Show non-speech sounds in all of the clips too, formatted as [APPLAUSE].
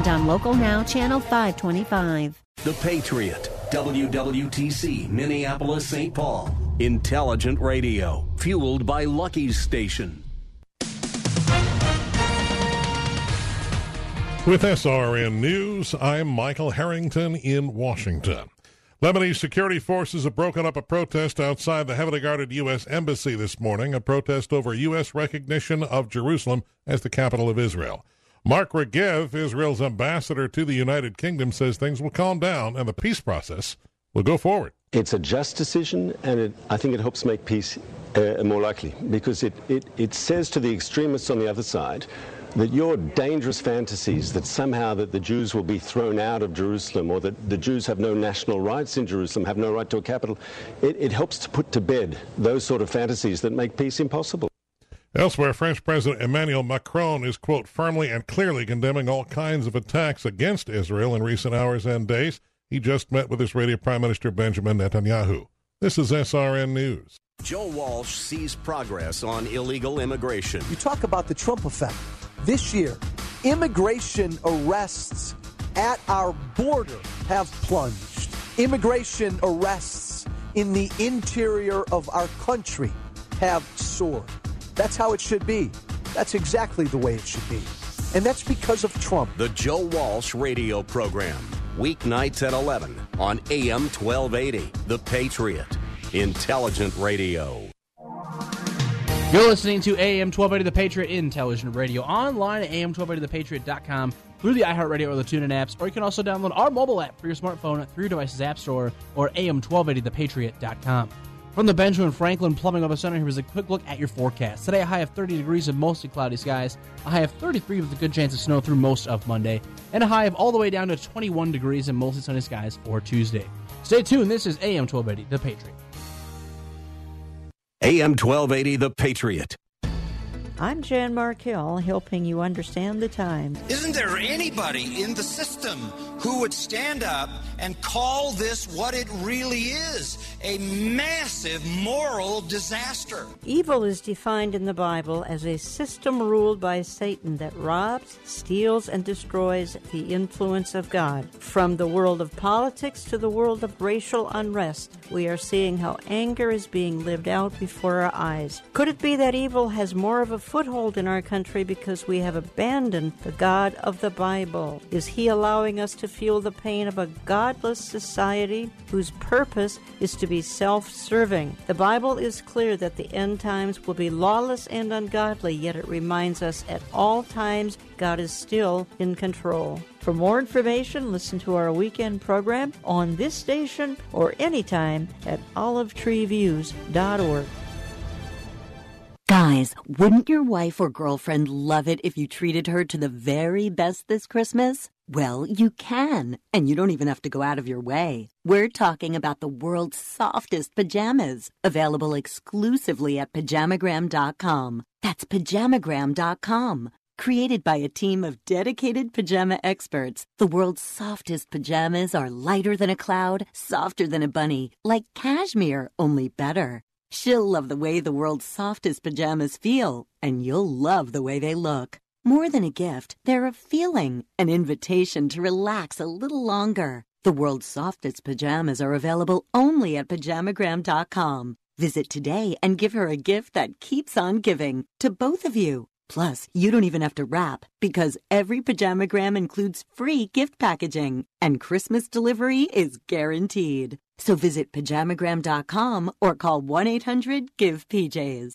and on Local Now, Channel 525. The Patriot, WWTC, Minneapolis, St. Paul. Intelligent radio, fueled by Lucky's Station. With SRN News, I'm Michael Harrington in Washington. Lebanese security forces have broken up a protest outside the heavily guarded U.S. Embassy this morning, a protest over U.S. recognition of Jerusalem as the capital of Israel. Mark Regev, Israel's ambassador to the United Kingdom, says things will calm down and the peace process will go forward. It's a just decision, and it, I think it helps make peace uh, more likely because it, it, it says to the extremists on the other side that your dangerous fantasies that somehow that the Jews will be thrown out of Jerusalem or that the Jews have no national rights in Jerusalem, have no right to a capital, it, it helps to put to bed those sort of fantasies that make peace impossible. Elsewhere, French President Emmanuel Macron is, quote, firmly and clearly condemning all kinds of attacks against Israel in recent hours and days. He just met with Israeli Prime Minister Benjamin Netanyahu. This is SRN News. Joe Walsh sees progress on illegal immigration. You talk about the Trump effect. This year, immigration arrests at our border have plunged. Immigration arrests in the interior of our country have soared. That's how it should be. That's exactly the way it should be. And that's because of Trump. The Joe Walsh Radio Program, weeknights at 11 on AM 1280. The Patriot, intelligent radio. You're listening to AM 1280 The Patriot Intelligent Radio online at am1280thepatriot.com through the iHeartRadio or the TuneIn apps, or you can also download our mobile app for your smartphone through your device's app store or am1280thepatriot.com. From the Benjamin Franklin Plumbing Weather Center, here's a quick look at your forecast. Today, a high of 30 degrees and mostly cloudy skies, a high of 33 with a good chance of snow through most of Monday, and a high of all the way down to 21 degrees and mostly sunny skies for Tuesday. Stay tuned. This is AM 1280, The Patriot. AM 1280, The Patriot. I'm Jan Markell, helping you understand the times. Isn't there anybody in the system who would stand up and call this what it really is a massive moral disaster? Evil is defined in the Bible as a system ruled by Satan that robs, steals, and destroys the influence of God. From the world of politics to the world of racial unrest, we are seeing how anger is being lived out before our eyes. Could it be that evil has more of a foothold in our country because we have abandoned the God of the Bible? Is He allowing us to feel the pain of a godless society whose purpose is to be self serving? The Bible is clear that the end times will be lawless and ungodly, yet it reminds us at all times God is still in control. For more information, listen to our weekend program on this station or anytime at olivetreeviews.org. Guys, wouldn't your wife or girlfriend love it if you treated her to the very best this Christmas? Well, you can, and you don't even have to go out of your way. We're talking about the world's softest pajamas, available exclusively at pajamagram.com. That's pajamagram.com. Created by a team of dedicated pajama experts, the world's softest pajamas are lighter than a cloud, softer than a bunny, like cashmere, only better. She'll love the way the world's softest pajamas feel, and you'll love the way they look. More than a gift, they're a feeling, an invitation to relax a little longer. The world's softest pajamas are available only at pajamagram.com. Visit today and give her a gift that keeps on giving to both of you. Plus, you don't even have to wrap because every pajamagram includes free gift packaging and Christmas delivery is guaranteed. So visit pajamagram.com or call 1 800 GIVE PJs.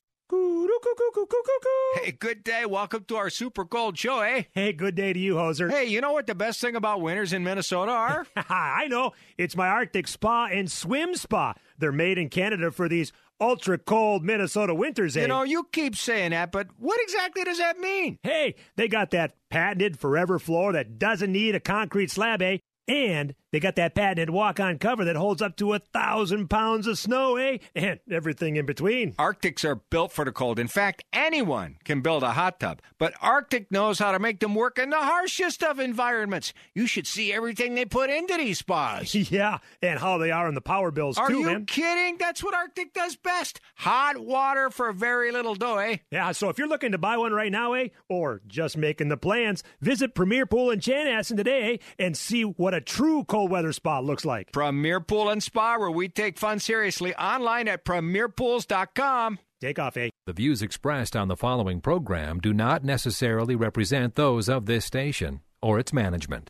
Hey, good day. Welcome to our super cold show, eh? Hey, good day to you, Hoser. Hey, you know what the best thing about winters in Minnesota are? [LAUGHS] I know. It's my Arctic spa and swim spa. They're made in Canada for these ultra cold Minnesota winters, eh? You know, you keep saying that, but what exactly does that mean? Hey, they got that patented forever floor that doesn't need a concrete slab, eh? And they got that patented walk on cover that holds up to a thousand pounds of snow, eh? And everything in between. Arctics are built for the cold. In fact, anyone can build a hot tub, but Arctic knows how to make them work in the harshest of environments. You should see everything they put into these spas. [LAUGHS] yeah, and how they are in the power bills, too. Are too, you kidding? That's what Arctic does best. Hot water for very little dough, eh? Yeah, so if you're looking to buy one right now, eh, or just making the plans, visit Premier Pool in Chanhassen today eh, and see what a true cold weather spa looks like. Premier Pool and Spa, where we take fun seriously, online at premierpools.com. Take off, eh? The views expressed on the following program do not necessarily represent those of this station or its management.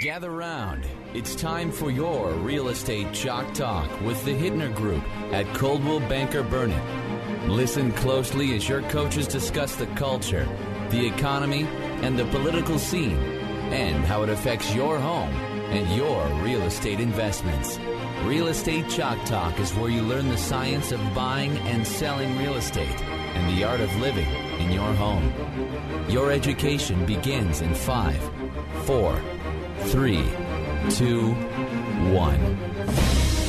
Gather round. It's time for your real estate chalk talk with the Hittner Group at Coldwell Banker Burnett. Listen closely as your coaches discuss the culture, the economy, and the political scene, and how it affects your home and your real estate investments. Real Estate Chalk Talk is where you learn the science of buying and selling real estate and the art of living in your home. Your education begins in five, four, three, two, one.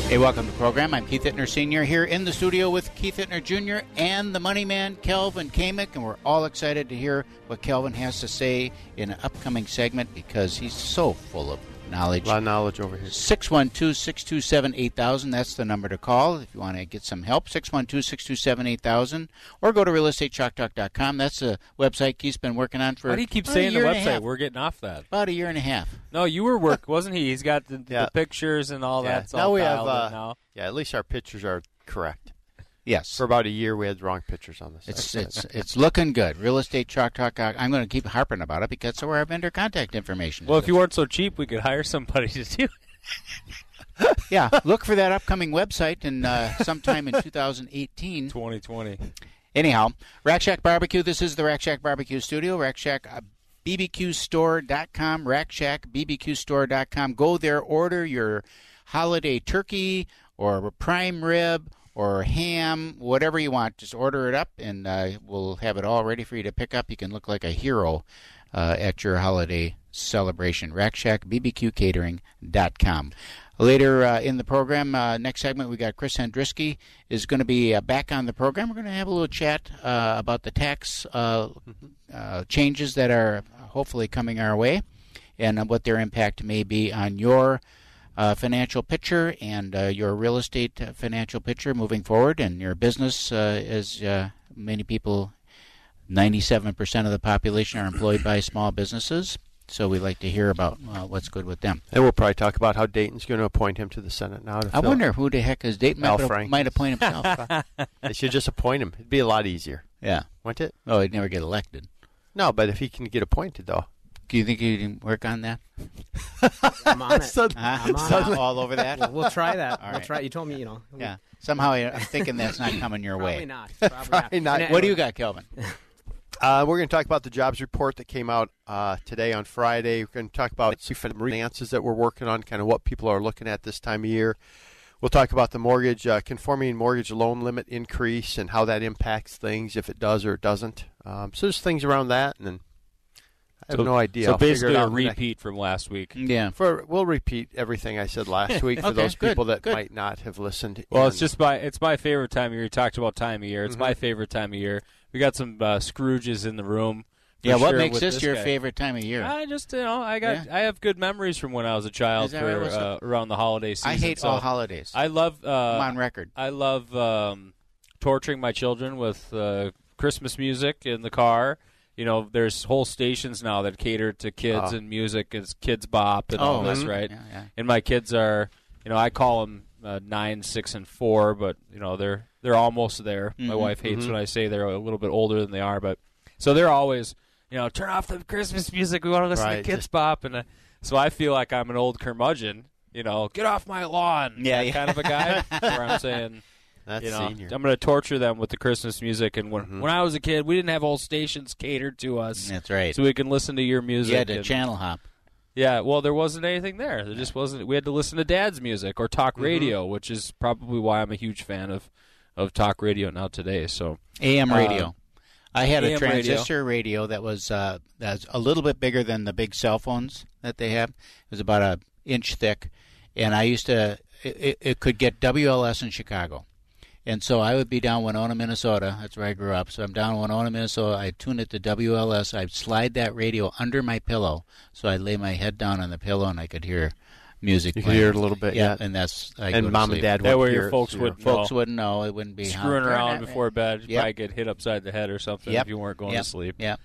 Hey, welcome to the program. I'm Keith Hittner Sr. here in the studio with Keith Hittner Jr. and the money man, Calvin Kamick, and we're all excited to hear what Calvin has to say in an upcoming segment because he's so full of knowledge. A lot of knowledge over here. 612 627 8000. That's the number to call if you want to get some help. 612 627 8000. Or go to realestatechalktalk.com. That's the website Keith's been working on for Why do you keep saying the year and a website? We're getting off that. About a year and a half. No, you were work, [LAUGHS] wasn't he? He's got the, Yeah. the pictures and all yeah. that. It's now all we have dialed in uh, now. yeah. At least our pictures are correct. Yes. For about a year, we had the wrong pictures on this. It's it's it's looking good. Real estate chalk talk. I'm going to keep harping about it because that's where our vendor contact information. Well, is. if you weren't so cheap, we could hire somebody to do it. [LAUGHS] yeah, look for that upcoming website in uh, sometime in 2018. 2020. Anyhow, Rack Shack Barbecue. This is the Rack Shack Barbecue Studio. Rack Shack uh, BBQStore.com. Rack Shack BBQStore.com. Go there, order your holiday turkey or prime rib or ham, whatever you want. Just order it up, and uh, we'll have it all ready for you to pick up. You can look like a hero uh, at your holiday celebration. Rack Shack BBQCatering.com. Later uh, in the program, uh, next segment, we got Chris Hendrisky is going to be uh, back on the program. We're going to have a little chat uh, about the tax uh, uh, changes that are hopefully coming our way and what their impact may be on your uh, financial picture and uh, your real estate financial picture moving forward and your business uh, as uh, many people 97% of the population are employed by small businesses so we like to hear about uh, what's good with them And we'll probably talk about how Dayton's going to appoint him to the Senate now. To I wonder who the heck is Dayton Al might, might appoint himself. [LAUGHS] they should just appoint him. It'd be a lot easier. yeah. Wouldn't it? Oh, he'd never get elected. No, but if he can get appointed, though. Do you think you can work on that? I'm on [LAUGHS] it. Suddenly- Huh? I'm on Suddenly- all over that? We'll, we'll try that. All we'll right. try. You told me, you know. Yeah. Somehow I- I'm thinking that's not coming your way. Probably not. [LAUGHS] Probably, Probably not. And What do you got, Calvin? [LAUGHS] Uh, we're going to talk about the jobs report that came out uh, today on Friday. We're going to talk about the finances that we're working on, kind of what people are looking at this time of year. We'll talk about the mortgage uh, conforming mortgage loan limit increase and how that impacts things, if it does or it doesn't. Um, so there's things around that, and then I have So- no idea. So I'll basically a out in repeat from last week. Yeah. For we'll repeat everything I said last [LAUGHS] week for Okay, those good, people that good. might not have listened. Well, in. it's just my it's my favorite time of year. You talked about time of year. It's Mhm. my favorite time of year. We got some uh, Scrooges in the room. Yeah, what sure makes with this your guy. favorite time of year? I just you know I got I have good memories from when I was a child for right? Uh, around the holiday season. I hate so all holidays. I love. Uh, I'm on record. I love um, torturing my children with uh, Christmas music in the car. You know, there's whole stations now that cater to kids Oh. and music. It's Kidz Bop and Oh, all this, mhm. right? Yeah, yeah. And my kids are, you know, I call them uh, nine, six, and four, but you know they're they're almost there. My Mhm. wife hates Mhm. when I say they're a little bit older than they are, but so they're always, you know, turn off the Christmas music. We want to listen Right, to Kids just- Bop, and uh, so I feel like I'm an old curmudgeon. You know, get off my lawn. Yeah, that yeah. kind of a guy. where I'm [LAUGHS] saying. That's you know, senior. I'm going to torture them with the Christmas music. And when Mhm. when I was a kid, we didn't have whole stations catered to us, That's right. so we can listen to your music. You had to and- channel hop. yeah, well, there wasn't anything there. There just wasn't. We had to listen to Dad's music or talk Mm-hmm. radio, which is probably why I'm a huge fan of of talk radio now today. So AM uh, radio. I had a AM radio. transistor radio. that was uh, that's a little bit bigger than the big cell phones that they have. It was about a inch thick, and I used to. It- it could get WLS in Chicago, and so I would be down Winona, Minnesota. That's where I grew up. So I'm down Winona, Minnesota. I tune it to WLS. I'd slide that radio under my pillow, so I'd lay my head down on the pillow and I could hear music. You could playing. hear it a little bit, yeah. and that's I And mom and sleep. dad That way your folks would folks know. wouldn't know. It wouldn't be screwing how- around before bed. You'd Yep. probably get hit upside the head or something Yep. if you weren't going Yep. to sleep. Yep.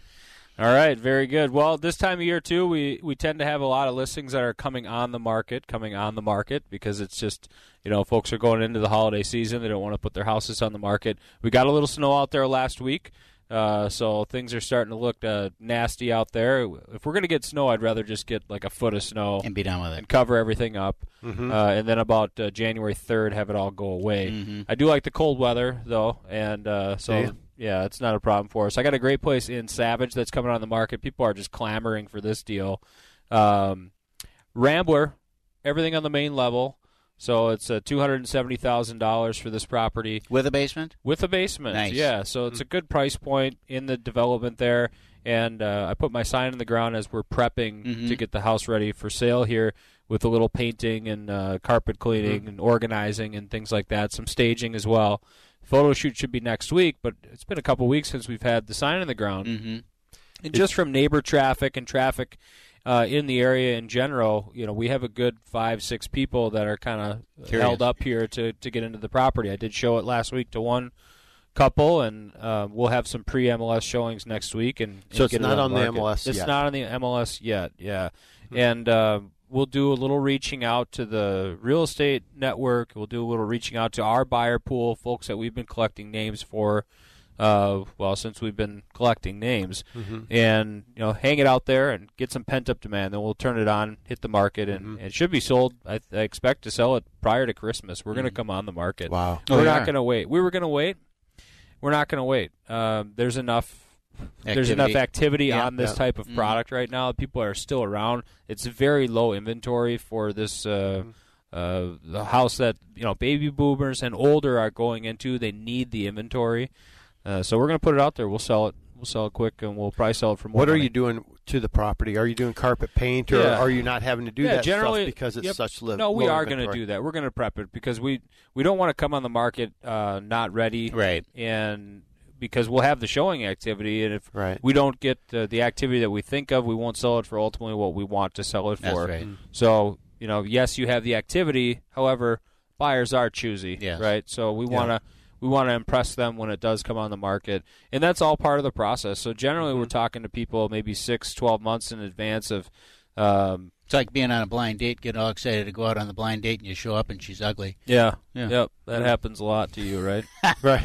All right, very good. Well, this time of year too, we we tend to have a lot of listings that are coming on the market, coming on the market because it's just you know folks are going into the holiday season. They don't want to put their houses on the market. We got a little snow out there last week. Uh, so things are starting to look uh, nasty out there. If we're gonna get snow, I'd rather just get like a foot of snow and be done with it, and cover everything up, Mhm. uh, and then about uh, January third, have it all go away. Mhm. I do like the cold weather though, and uh, so Do you? Yeah, it's not a problem for us. I got a great place in Savage that's coming on the market. People are just clamoring for this deal. Um, Rambler, everything on the main level. So it's uh, two hundred and seventy thousand dollars for this property with a basement. With a basement, Nice. yeah. So it's a good price point in the development there. And uh, I put my sign in the ground as we're prepping Mhm. to get the house ready for sale here, with a little painting and uh, carpet cleaning Mhm. and organizing and things like that. Some staging as well. Photo shoot should be next week, but it's been a couple weeks since we've had the sign in the ground. Mm-hmm. And just from neighbor traffic and traffic uh, in the area in general, you know, we have a good five, six people that are kind of held up here to, to get into the property. I did show it last week to one couple, and uh, we'll have some pre MLS showings next week. And, So it's get it not on on the. MLS It's yet. not on the MLS yet. Yeah, and uh, we'll do a little reaching out to the real estate network. We'll do a little reaching out to our buyer pool, folks that we've been collecting names for. Uh, well, since we've been collecting names, Mhm. and you know, hang it out there and get some pent up demand. Then we'll turn it on, hit the market, and, and it should be sold. I, I expect to sell it prior to Christmas. We're going to come on the market. Wow. we're Oh, not yeah. going to wait. We were going to wait. We're not going to wait. Um, there's enough. There's enough Activity. activity Yeah. on this Yeah. type of Mhm. product right now. People are still around. It's very low inventory for this uh, uh, the house that you know baby boomers and older are going into. They need the inventory, uh, so we're going to put it out there. We'll sell it. We'll sell it quick, and we'll probably sell it for more. What are you doing to the property? Are you doing carpet paint, or Yeah. are you not having to do yeah, that generally, stuff because it's yep. such li- No, we low are going to do that. We're going to prep it because we we don't want to come on the market uh, not ready, right? And because we'll have the showing activity, and if Right. we don't get uh, the activity that we think of, we won't sell it for ultimately what we want to sell it That's for. right. Mm. So you know, yes, you have the activity. However, buyers are choosy, Yes. right? So we Yeah. want to. We want to impress them when it does come on the market, and that's all part of the process. So generally, Mm-hmm. we're talking to people maybe six, 12 months in advance of um, It's like being on a blind date, get all excited to go out on the blind date, and you show up and she's ugly. Yeah. Yeah. Yep. That happens a lot to you, right? [LAUGHS] right.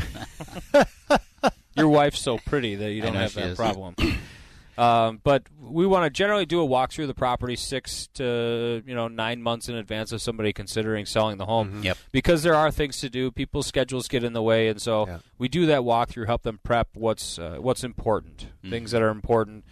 [LAUGHS] Your wife's so pretty that you don't have that is. problem. [COUGHS] um, but we want to generally do a walkthrough of the property six to you know nine months in advance of somebody considering selling the home. Yep. Because there are things to do, people's schedules get in the way, and so we do that walkthrough, help them prep what's uh, what's important, things that are important.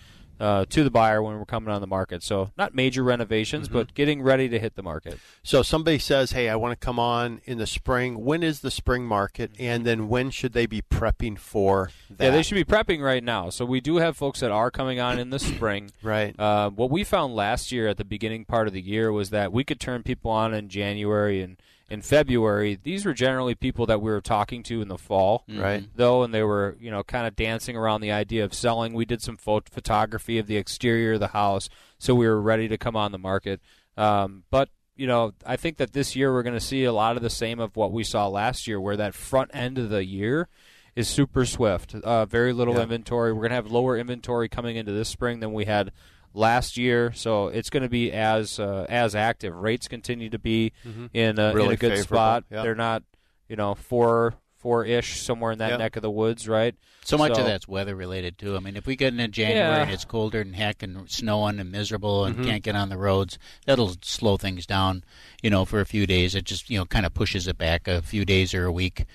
Uh, to the buyer when we're coming on the market. So not major renovations, but getting ready to hit the market. So somebody says, "Hey, I want to come on in the spring." When is the spring market, and then when should they be prepping for that? Yeah, they should be prepping right now. So we do have folks that are coming on in the spring. [CLEARS THROAT] right. Uh, what we found last year at the beginning part of the year was that we could turn people on in January and in February. These were generally people that we were talking to in the fall, Right. Though, and they were you know kind of dancing around the idea of selling. We did some pho- photography of the exterior of the house, so we were ready to come on the market. Um, but you know, I think that this year we're going to see a lot of the same of what we saw last year, where that front end of the year is super swift. Uh, very little Yeah. inventory. We're going to have lower inventory coming into this spring than we had last year, so it's going to be as uh, as active. Rates continue to be Mhm. in, a, in a good favorable, spot. yeah. They're not, you know, four four ish somewhere in that Yeah. neck of the woods, right? So much of that's weather related too. I mean, if we get into January Yeah. and it's colder than heck and snowing and miserable and Mhm. can't get on the roads, that'll slow things down. You know, for a few days, it just you know kind of pushes it back a few days or a week.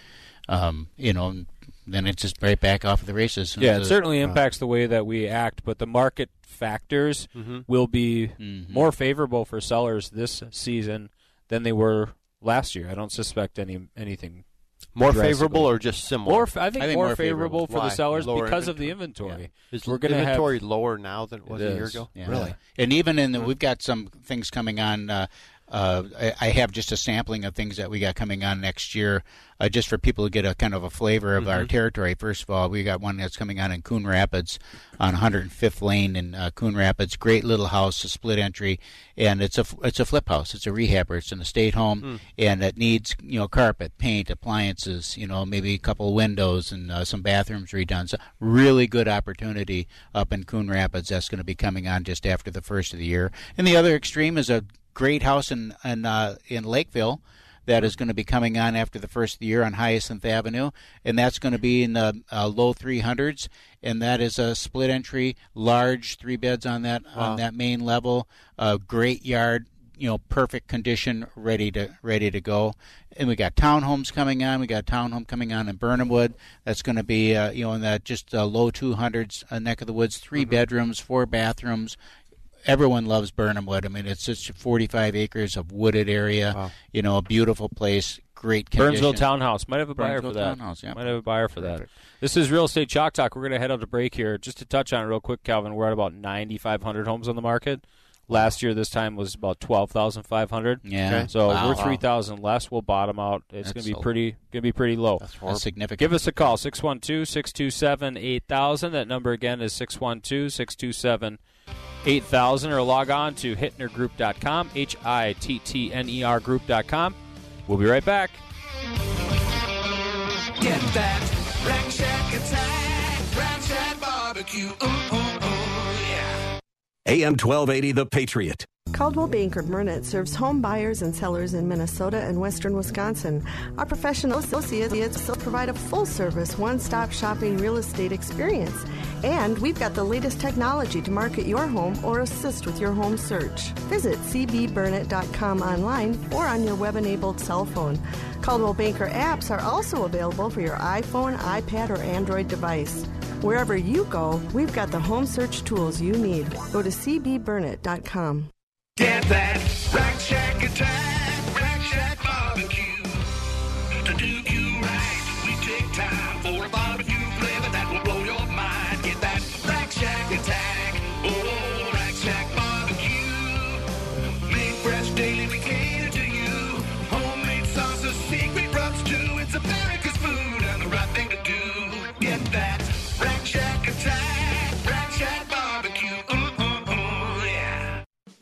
Um, you know, and then it's just right back off of the races. Yeah, it The- certainly impacts the way that we act, but the market factors Mhm. will be Mhm. more favorable for sellers this season than they were last year. I don't suspect any anything More favorable or just similar? More, f- I think, I think more, more favorable, favorable. for Why? the sellers Lower because of the inventory. inventory. Yeah. Is We're going to have inventory lower now than it was It a year ago? Yeah. Really? And even in the, we've got some things coming on. Uh, uh, I, I have just a sampling of things that we got coming on next year, uh, just for people to get a kind of a flavor of our Mhm. territory. First of all, we got one that's coming on in Coon Rapids, on 105th Lane in uh, Coon Rapids. Great little house, a split entry, and it's a it's a flip house. It's a rehabber. It's an estate home, Hmm. and it needs you know carpet, paint, appliances, you know maybe a couple windows and uh, some bathrooms redone. So really good opportunity up in Coon Rapids. That's going to be coming on just after the first of the year. And the other extreme is a great house in in uh, in Lakeville that is going to be coming on after the first of the year on Hyacinth Avenue, and that's going to be in the uh, low 300s, and that is a split entry, large three beds on that Wow. on that main level, a great yard, you know, perfect condition, ready to ready to go. And we got townhomes coming on. We got a townhome coming on in Birnamwood. That's going to be uh, you know in that just uh, low 200s uh, neck of the woods, 3 bedrooms, four bathrooms. Everyone loves Birnamwood. I mean, it's just 45 acres of wooded area. You know, a beautiful place, great condition. Burnsville Townhouse might have a buyer Burnsville for that. Townhouse, yeah. Might have a buyer for that. This is Real Estate Chalk Talk. We're going to head out to break here. Just to touch on it real quick, Calvin, we're at about 9,500 homes on the market. Last year, this time was about 12,500. Yeah. Okay. So Wow. we're 3,000 less. We'll bottom out. It's going to be a- pretty going to be pretty low. That's. That's significant. Give us a call 612-627-8000. That number again is 612-627 8000 or log on to hittnergroup.com, H I T T N E R group.com. We'll be right back. Get that Rack Shack attack, Rack Shack barbecue. Ooh, yeah. AM 1280, The Patriot. Coldwell Banker Burnett serves home buyers and sellers in Minnesota and western Wisconsin. Our professional associates provide a full service, one stop shopping real estate experience. And we've got the latest technology to market your home or assist with your home search. Visit cbburnett.com online or on your web enabled cell phone. Coldwell Banker apps are also available for your iPhone, iPad, or Android device. Wherever you go, we've got the home search tools you need. Go to cbburnett.com. Get that Rack Shack attack,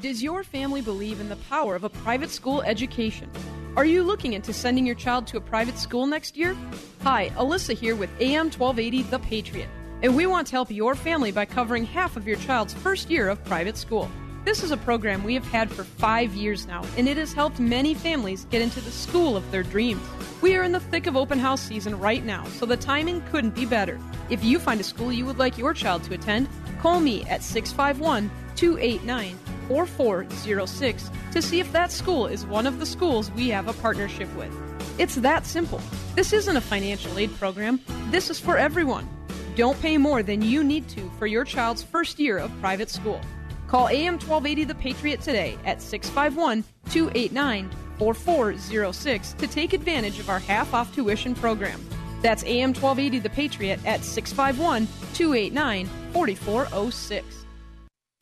Does your family believe in the power of a private school education? Are you looking into sending your child to a private school next year? Hi, Alyssa here with AM 1280 The Patriot, and we want to help your family by covering half of your child's first year of private school. This is a program we have had for five years now, and it has helped many families get into the school of their dreams. We are in the thick of open house season right now, so the timing couldn't be better. If you find a school you would like your child to attend, call me at 651 289 4406 to see if that school is one of the schools we have a partnership with. It's that simple. This isn't a financial aid program, this is for everyone. Don't pay more than you need to for your child's first year of private school. Call AM 1280 The Patriot today at 651 289 4406 to take advantage of our half off tuition program. That's AM 1280 The Patriot at 651 289 4406.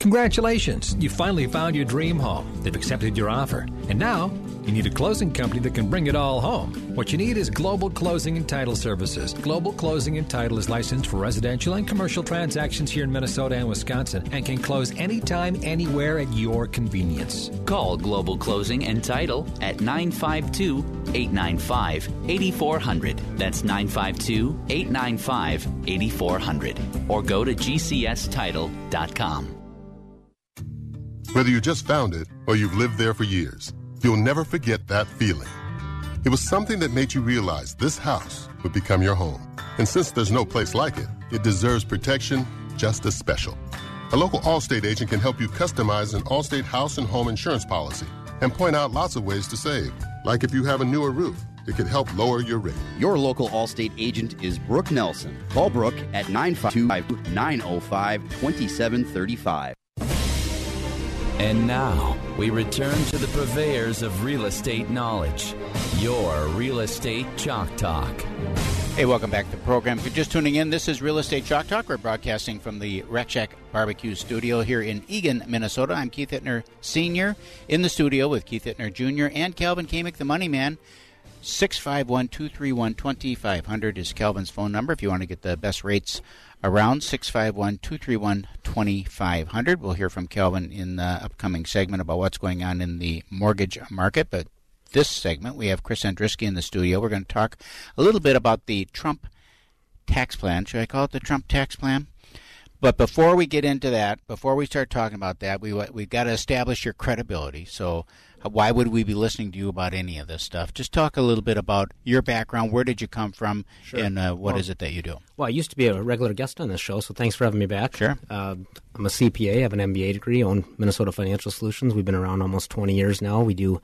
Congratulations! You finally found your dream home. They've accepted your offer. And now, you need a closing company that can bring it all home. What you need is Global Closing and Title Services. Global Closing and Title is licensed for residential and commercial transactions here in Minnesota and Wisconsin and can close anytime, anywhere at your convenience. Call Global Closing and Title at 952 895 8400. That's 952 895 8400. Or go to gcstitle.com. Whether you just found it or you've lived there for years, you'll never forget that feeling. It was something that made you realize this house would become your home. And since there's no place like it, it deserves protection just as special. A local Allstate agent can help you customize an Allstate house and home insurance policy and point out lots of ways to save. Like if you have a newer roof, it could help lower your rate. Your local Allstate agent is Brooke Nelson. Call Brooke at 952 905 2735. And now we return to the purveyors of real estate knowledge. Your Real Estate Chalk Talk. Hey, welcome back to the program. If you're just tuning in, this is Real Estate Chalk Talk. We're broadcasting from the Shack Barbecue Studio here in Eagan, Minnesota. I'm Keith Hittner Sr. in the studio with Keith Hittner Jr. and Calvin Kamick, the money man. 651 231 2500 is Calvin's phone number if you want to get the best rates around. 651 231 2500. We'll hear from Calvin in the upcoming segment about what's going on in the mortgage market, but this segment, we have Chris Andriski in the studio. We're going to talk a little bit about the Trump tax plan. Should I call it the Trump tax plan? But before we get into that, before we start talking about that, we we've got to establish your credibility. So, why would we be listening to you about any of this stuff? Just talk a little bit about your background. Where did you come from, Sure. and uh, what Well- is it that you do? Well, I used to be a regular guest on this show, so thanks for having me back. Sure. Uh, I'm a CPA, I have an MBA degree, own Minnesota Financial Solutions. We've been around almost 20 years now. We do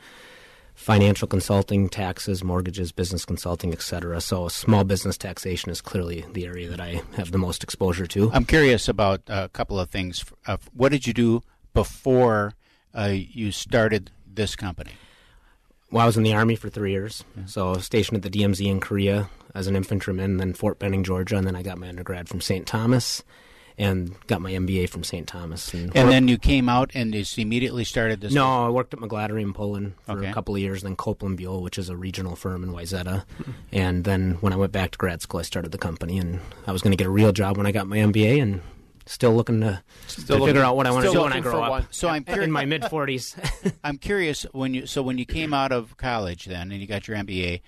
financial consulting, taxes, mortgages, business consulting, etc. So small business taxation is clearly the area that I have the most exposure to. I'm curious about a couple of things. Uh, what did you do before uh, you started this company? Well, I was in the Army for three years. So I was stationed at the DMZ in Korea as an infantryman, then Fort Benning, Georgia, and then I got my undergrad from St. Thomas and got my MBA from St. Thomas. And, And then you came out and just immediately started this. No, I worked at McGladrey and Pullen for Okay. a couple of years, then Copeland Buhl, which is a regional firm in Wayzata. and then when I went back to grad school, I started the company, and I was going to get a real job when I got my MBA, and still looking to, to looking- figure out what I want to do when I grow up. one. So I'm in my mid forties. [LAUGHS] I'm curious when you so when you came out of college then and you got your MBA,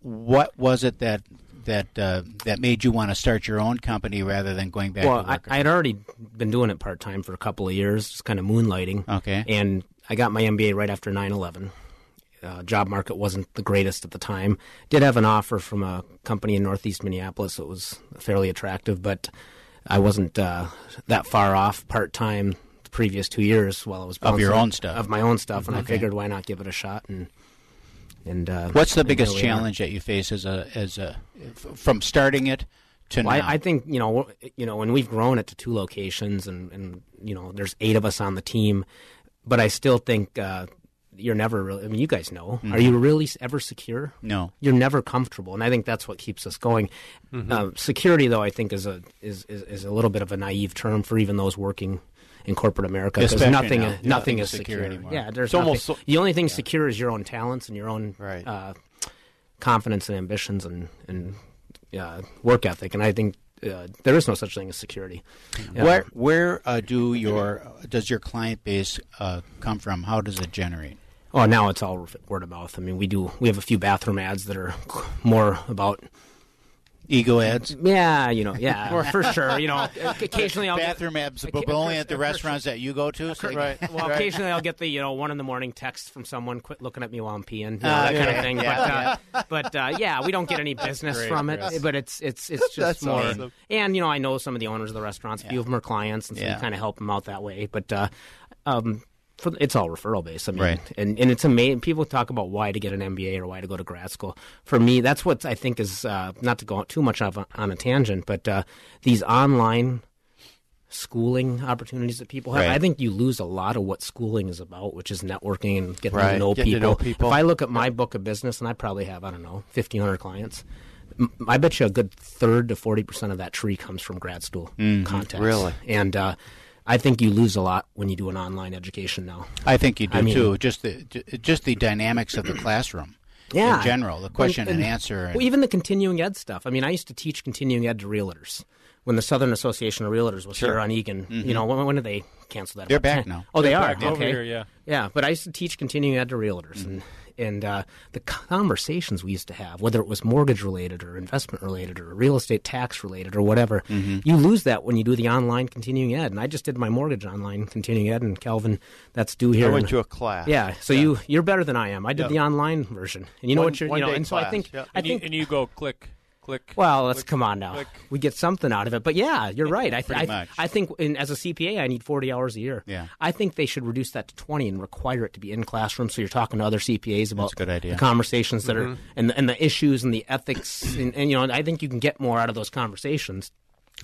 what was it that that uh, that made you want to start your own company rather than going back? well, to I, had already been doing it part time for a couple of years, just kind of moonlighting. Okay. And I got my MBA right after 9 11. Uh, job market wasn't the greatest at the time. Did have an offer from a company in Northeast Minneapolis that was fairly attractive, but I wasn't uh, that far off part time the previous two years while I was Of your own stuff. of my own stuff, and I figured why not give it a shot and and uh, What's the biggest challenge that you face as a as a from starting it to Well, now? I, I think you know, you know, when we've grown it to two locations, and and you know, there's eight of us on the team, but I still think uh, you're never really. I mean, you guys know, Mhm. are you really ever secure? No. you're never comfortable, and I think that's what keeps us going. Mhm. Uh, security, though, I think is a is, is is a little bit of a naive term for even those working. In corporate America, because Especially nothing, now. nothing Nothing is is secure secure. anymore. Yeah, there's It's almost so- the only thing secure is your own talents and your own uh, confidence and ambitions and and uh, work ethic. And I think uh, there is no such thing as security. Uh, Where where uh, do your does your client base uh, come from? How does it generate? Oh, now it's all word of mouth. I mean, we do. We have a few bathroom ads that are more about ego ads. Yeah, you know, yeah, [LAUGHS] for sure. You know, [LAUGHS] occasionally I'll bathroom ads, but only at the restaurants that you go to. So Right. Well, occasionally I'll get the you know one in the morning text from someone, "Quit looking at me while I'm peeing," you know, Ah, that kind of thing. yeah, but uh, but uh, yeah, we don't get any business Great, from it. Chris. But it's it's it's just That's more. awesome. And you know, I know some of the owners of the restaurants. A few of them are clients, and so Yeah. we kind of help them out that way. But uh, um, for, it's all referral based. I mean, Right. and and it's amazing. People talk about why to get an MBA or why to go to grad school. For me, that's what I think is uh, not to go too much a, on a tangent, but uh, these online schooling opportunities that people have. Right. I think you lose a lot of what schooling is about, which is networking and getting Right, to know getting to people. know people. If I look at my book of business, and I probably have I don't know fifteen hundred clients. I bet you a good third to forty percent of that tree comes from grad school Mhm. contacts. Really? and uh, I think you lose a lot when you do an online education now. I think you do I mean- too. Just the just the dynamics of the classroom. Yeah, In general, the question and, and- answer. Well, even the continuing ed stuff. I mean, I used to teach continuing ed to realtors when the Southern Association of Realtors was Sure. here on Eagan. Mhm. You know, when, when did they cancel that? They're back 10 now. Oh, they They're are. back over okay. here, yeah. Yeah, but I used to teach continuing ed to realtors, and and uh, the conversations we used to have, whether it was mortgage related or investment related or real estate tax related or whatever, Mm-hmm. you lose that when you do the online continuing ed. And I just did my mortgage online continuing ed, and Calvin, that's due here. I went in- to a class. Yeah, so you you're better than I am. I did Yeah. the online version, and you know One- what you're, one you know, day and so I think yeah. I And you, think and you go click, click. well, let's click, come on now. click. We get something out of it, but yeah, you're right. I, th- Pretty I, much. I think in, as a CPA, I need 40 hours a year. Yeah. I think they should reduce that to 20 and require it to be in classroom, so you're talking to other CPAs about That's a good idea. the conversations that Mm-hmm. are and the, and the issues and the ethics, and, and you know, I think you can get more out of those conversations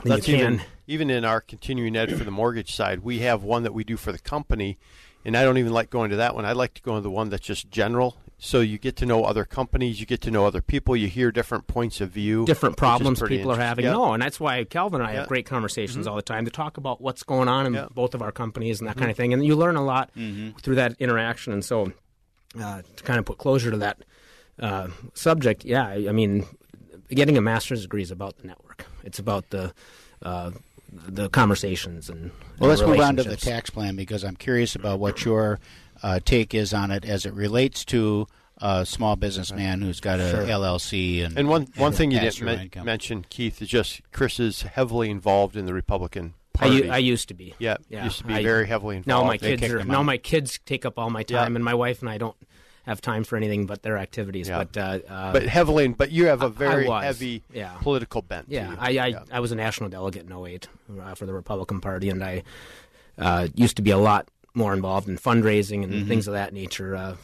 then That's you even even in our continuing ed for the mortgage side, we have one that we do for the company, and I don't even like going to that one. I like to go to the one that's just general. So you get to know other companies, you get to know other people, you hear different points of view, different problems people are having. interesting. No, and that's why Calvin and I Yeah. have great conversations Mhm. all the time to talk about what's going on in Yeah. both of our companies and that Mhm. kind of thing. And you learn a lot Mhm. through that interaction. And so, uh, to kind of put closure to that uh, subject, yeah, I, I mean, getting a master's degree is about the network. It's about the uh, the conversations and Well, let's move on to the tax plan because I'm curious about what your uh, take is on it as it relates to a small businessman who's got a Sure. LLC and And one one thing you didn't pass-through men- income. mention, Keith, is just Chris is heavily involved in the Republican I, Party. u- I used to be. Yeah, yeah. used to be I- very heavily involved. Now my They kids are now out. my kids take up all my Yeah. time, and my wife and I don't have time for anything but their activities. Yeah. But uh, uh, but heavily, but you have I- a very was, heavy yeah. political bent. to Yeah, you. I I, I was a national delegate in 08 uh, for the Republican Party, and I uh, used to be a lot more involved in fundraising and Mm-hmm. Mhm. things of that nature. Uh,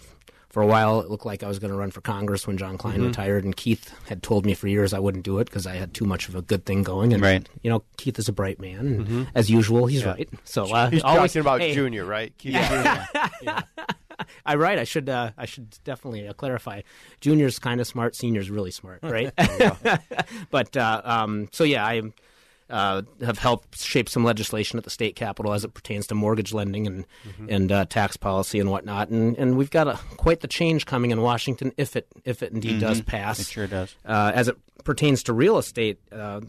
for a while, it looked like I was going to run for Congress when John Kline Mm-hmm. Mhm. retired, and Keith had told me for years I wouldn't do it because I had too much of a good thing going. And Right. you know, Keith is a bright man, and Mhm. as usual, he's Yeah. right. So uh, He's always, talking about hey, Junior, right? Keith Yeah. Junior. [LAUGHS] I right. I should. Uh, I should definitely uh, clarify. Junior's kind of smart. Senior's really smart, right? [LAUGHS] [LAUGHS] but uh, um, so yeah, I uh, have helped shape some legislation at the state capitol as it pertains to mortgage lending and Mm-hmm. and uh, tax policy and whatnot. And and we've got a quite the change coming in Washington if it if it indeed does Mhm. pass. It sure does. Uh, as it pertains to real estate. Uh,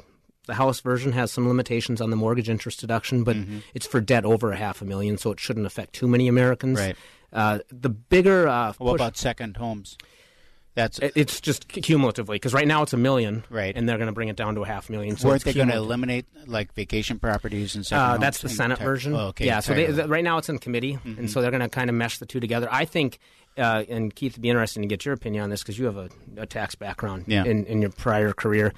the House version has some limitations on the mortgage interest deduction, but Mhm. it's for debt over a half a million, so it shouldn't affect too many Americans. Right. Uh, the bigger uh, What about second homes? That's it's just cumulatively because right now it's a million, Right. And they're going to bring it down to a half million. So Weren't they going to eliminate like vacation properties and second Uh, that's the Senate version. Oh, okay, yeah, so they, right now it's in committee, Mhm. and so they're going to kind of mesh the two together. I think, uh, and Keith, it'd be interesting to get your opinion on this because you have a, a tax background Yeah. in, in your prior career.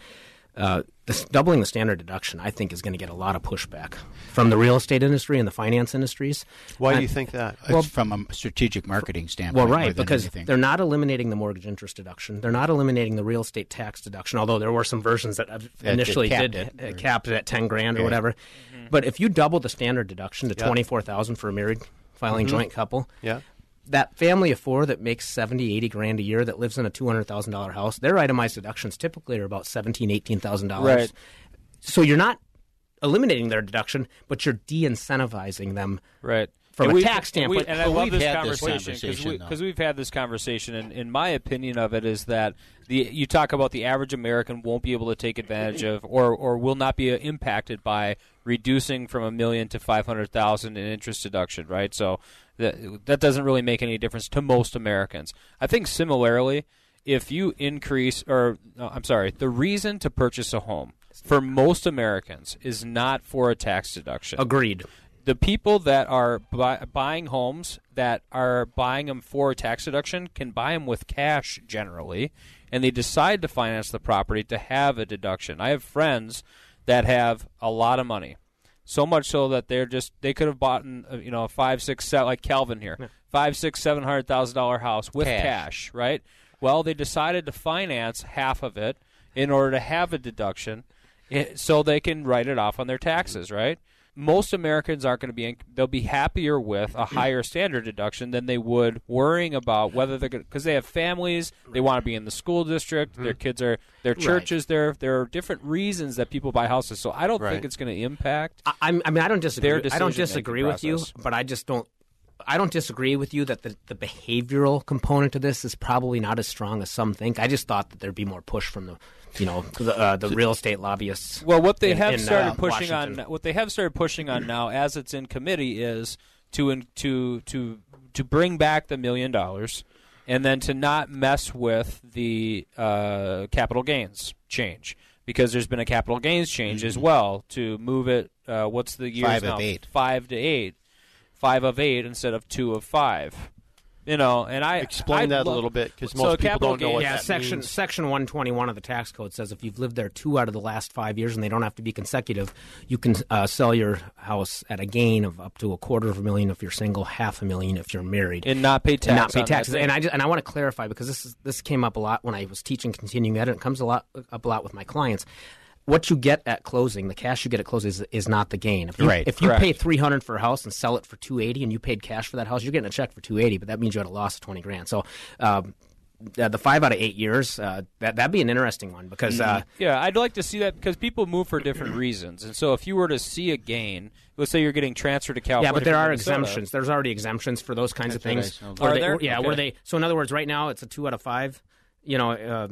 Uh, this, doubling the standard deduction, I think, is going to get a lot of pushback from the real estate industry and the finance industries. Why do you think that? Well, It's from a strategic marketing standpoint. well, right, because anything. they're not eliminating the mortgage interest deduction. They're not eliminating the real estate tax deduction, although there were some versions that have That initially capped did it. uh, capped it at ten grand or Yeah. whatever. But if you double the standard deduction to Yeah. twenty four thousand for a married filing Mhm. joint couple, Yeah. That family of four that makes 70, 80 grand a year that lives in a two hundred thousand dollar house, their itemized deductions typically are about seventeen, eighteen thousand dollars. Right. So you're not eliminating their deduction, but you're de-incentivizing them. Right. From And a we- tax standpoint. we- and I But love we've this had this conversation conversation, because we've had this conversation, and in my opinion of it is that the you talk about the average American won't be able to take advantage [CLEARS THROAT] of, or or will not be uh, impacted by reducing from a million to five hundred thousand in interest deduction, right? So that that doesn't really make any difference to most Americans. I think similarly, if you increase, or no, I'm sorry, the reason to purchase a home for most Americans is not for a tax deduction. Agreed. The people that are buy, buying homes that are buying them for a tax deduction can buy them with cash generally, and they decide to finance the property to have a deduction. I have friends that have a lot of money, so much so that they're just they could have bought uh, you know a five six seven like Calvin here five six seven hundred thousand dollar house with Cash. cash, right? Well, they decided to finance half of it in order to have a deduction, eh, so they can write it off on their taxes, right? Most Americans aren't going to be they'll be happier with a higher standard deduction than they would worrying about whether they're going because they have families, they want to be in the school district, their mm-hmm. kids are their Right. churches there. There are different reasons that people buy houses, so I don't Right. think it's going to impact. I, I'm- mean, I don't disagree. I don't disagree with you, but I just don't. I don't disagree with you that the, the behavioral component to this is probably not as strong as some think. I just thought that there'd be more push from the, you know, the, uh, the real estate lobbyists. Well, what they in- have in, started uh, pushing Washington. on, what they have started pushing on now, as it's in committee, is to in, to to to bring back the million dollars, and then to not mess with the uh, capital gains change because there's been a capital gains change as well to move it. Uh, what's the year Five of now? eight. Five to eight, five of eight instead of two of five. You know, and I Explain I'd that a little bit because most people don't know what yeah, that section means. section 121 of the tax code says if you've lived there two out of the last five years and they don't have to be consecutive, you can uh, sell your house at a gain of up to a quarter of a million if you're single, half a million if you're married, and not pay tax not pay taxes. And I just, and I want to clarify because this is, this came up a lot when I was teaching continuing ed, and it comes a lot up a lot with my clients. What you get at closing, the cash you get at closing is, is not the gain. If you, Right, If you correct. pay three hundred for a house and sell it for two eighty, and you paid cash for that house, you're getting a check for two eighty, but that means you had a loss of twenty grand. So. Um, uh, the five out of eight years, uh, that that'd be an interesting one because uh, yeah, I'd like to see that because people move for different reasons, and so if you were to see a gain, let's say you're getting transferred to California, Yeah, but there are Minnesota- exemptions. There's already exemptions for those kinds That's of things. saw. Where Are they- there? Yeah, Okay. where they. So in other words, right now it's a two out of five. You know, uh,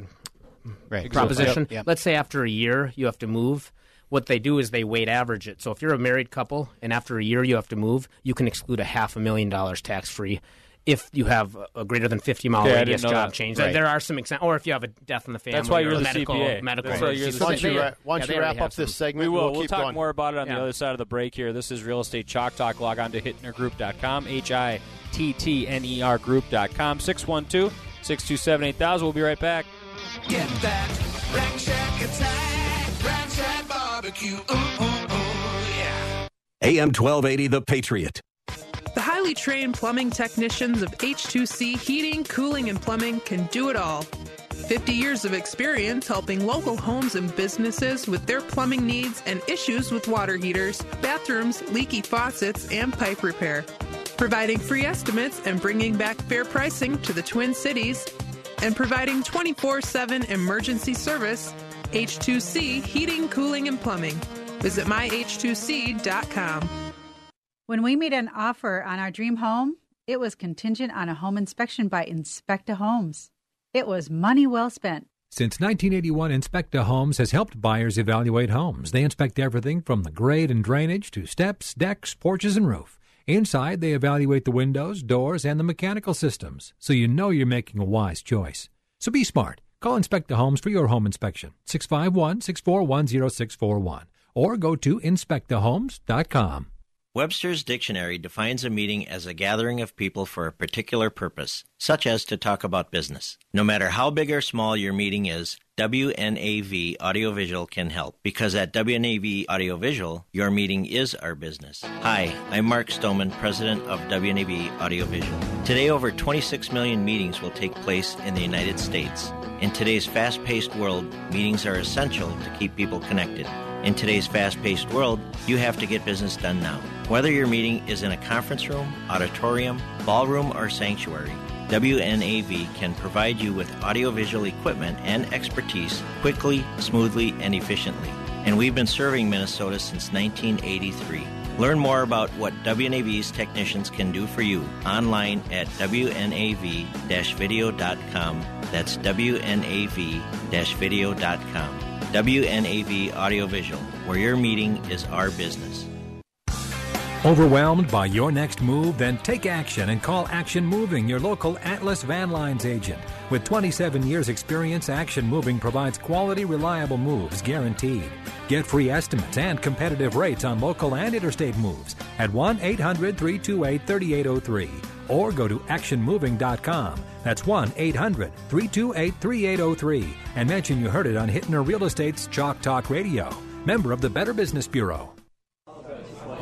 Right. proposition. Yep, yep. Let's say after a year you have to move. What they do is they weight average it. So if you're a married couple and after a year you have to move, you can exclude a half a million dollars tax free. If you have a greater than 50 mile Okay, radius job that. change, Right. there are some examples. Or if you have a death in the family, That's why you're or the medical, CPA. medical. That's why you're the emergencies. Why don't you, ra- why yeah, you wrap have up this some. segment? We will. We'll, We'll, keep talk going. more about it on Yeah. the other side of the break here. This is Real Estate Chalk Talk. Log on to hittnergroup.com, H I T T N E R group.com, 612 627 8000. We'll be right back. Get that Rack Shack attack, Rack Shack barbecue. Ooh, ooh, ooh, yeah. AM 1280, The Patriot. The highly trained plumbing technicians of H2C Heating, Cooling, and Plumbing can do it all. 50 years of experience helping local homes and businesses with their plumbing needs and issues with water heaters, bathrooms, leaky faucets, and pipe repair. Providing free estimates and bringing back fair pricing to the Twin Cities. And providing 24 7 emergency service. H2C Heating, Cooling, and Plumbing. Visit myh2c.com. When we made an offer on our dream home, it was contingent on a home inspection by Inspecta Homes. It was money well spent. Since 1981, Inspecta Homes has helped buyers evaluate homes. They inspect everything from the grade and drainage to steps, decks, porches, and roof. Inside, they evaluate the windows, doors, and the mechanical systems, so you know you're making a wise choice. So be smart. Call Inspecta Homes for your home inspection, 651 641 0641, or go to inspectahomes.com. Webster's dictionary defines a meeting as a gathering of people for a particular purpose, such as to talk about business. No matter how big or small your meeting is, WNAV Audiovisual can help because at WNAV Audiovisual, your meeting is our business. Hi, I'm Mark Stoneman, president of WNAV Audiovisual. Today, over 26 million meetings will take place in the United States. In today's fast paced world, meetings are essential to keep people connected. In today's fast paced world, you have to get business done now. Whether your meeting is in a conference room, auditorium, ballroom, or sanctuary, WNAV can provide you with audiovisual equipment and expertise quickly, smoothly, and efficiently. And we've been serving Minnesota since 1983. Learn more about what WNAV's technicians can do for you online at WNAV-video.com. That's WNAV-video.com. WNAV Audiovisual, where your meeting is our business. Overwhelmed by your next move? Then take action and call Action Moving, your local Atlas Van Lines agent. With 27 years' experience, Action Moving provides quality, reliable moves guaranteed. Get free estimates and competitive rates on local and interstate moves at 1 800 328 3803 or go to actionmoving.com. That's 1 800 328 3803 and mention you heard it on Hittner Real Estate's Chalk Talk Radio. Member of the Better Business Bureau.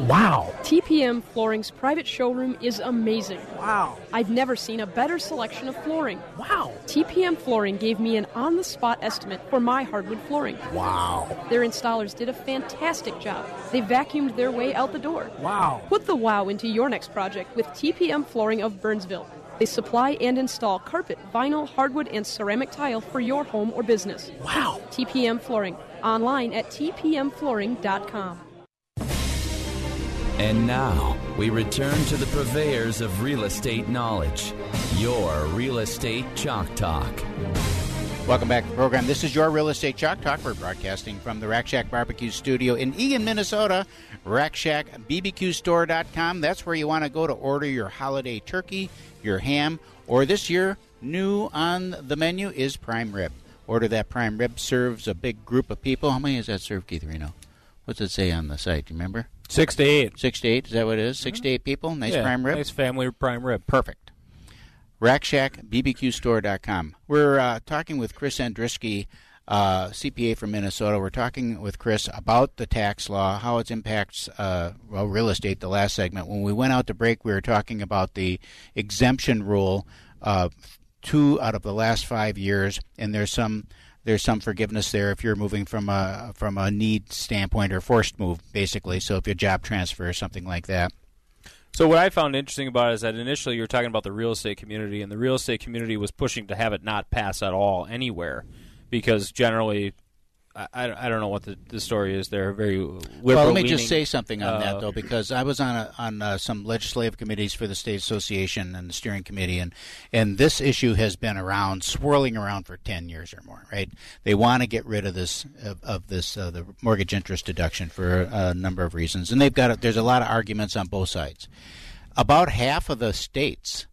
Wow. TPM Flooring's private showroom is amazing. Wow. I've never seen a better selection of flooring. Wow. TPM Flooring gave me an on the spot estimate for my hardwood flooring. Wow. Their installers did a fantastic job. They vacuumed their way out the door. Wow. Put the wow into your next project with TPM Flooring of Burnsville. They supply and install carpet, vinyl, hardwood, and ceramic tile for your home or business. Wow. TPM Flooring. Online at tpmflooring.com. And now, we return to the purveyors of real estate knowledge. Your Real Estate Chalk Talk. Welcome back to the program. This is your Real Estate Chalk Talk. We're broadcasting from the Rack Shack Barbecue Studio in Eagan, Minnesota. RackShackBBQStore.com. That's where you want to go to order your holiday turkey, your ham, or this year, new on the menu is prime rib. Order that prime rib. Serves a big group of people. How many does that serve, Keith Reno? What's it say on the site? Do you remember? Six to eight. Six to eight. Is that what it is? Six to eight people. Nice Yeah, prime rib. Nice family prime rib. Perfect. RackShackBBQStore.com. We're uh, talking with Chris Andrisky, uh, CPA from Minnesota. We're talking with Chris about the tax law, how it impacts uh, well, real estate. The last segment. When we went out to break, we were talking about the exemption rule. Uh, two out of the last five years, and there's some there's some forgiveness there if you're moving from a from a need standpoint or forced move, basically. So if your job transfer or something like that. So what I found interesting about it is that initially you were talking about the real estate community, and the real estate community was pushing to have it not pass at all anywhere, because generally, I, I, I don't know what the, the story is. They're very Well, let me just say something on uh, that though, because I was on a, on uh, some legislative committees for the state association and the steering committee, and and this issue has been around, swirling around for ten years or more. Right? They want to get rid of this of, of this uh, the mortgage interest deduction for a number of reasons, and they've got a, there's a lot of arguments on both sides. About half of the states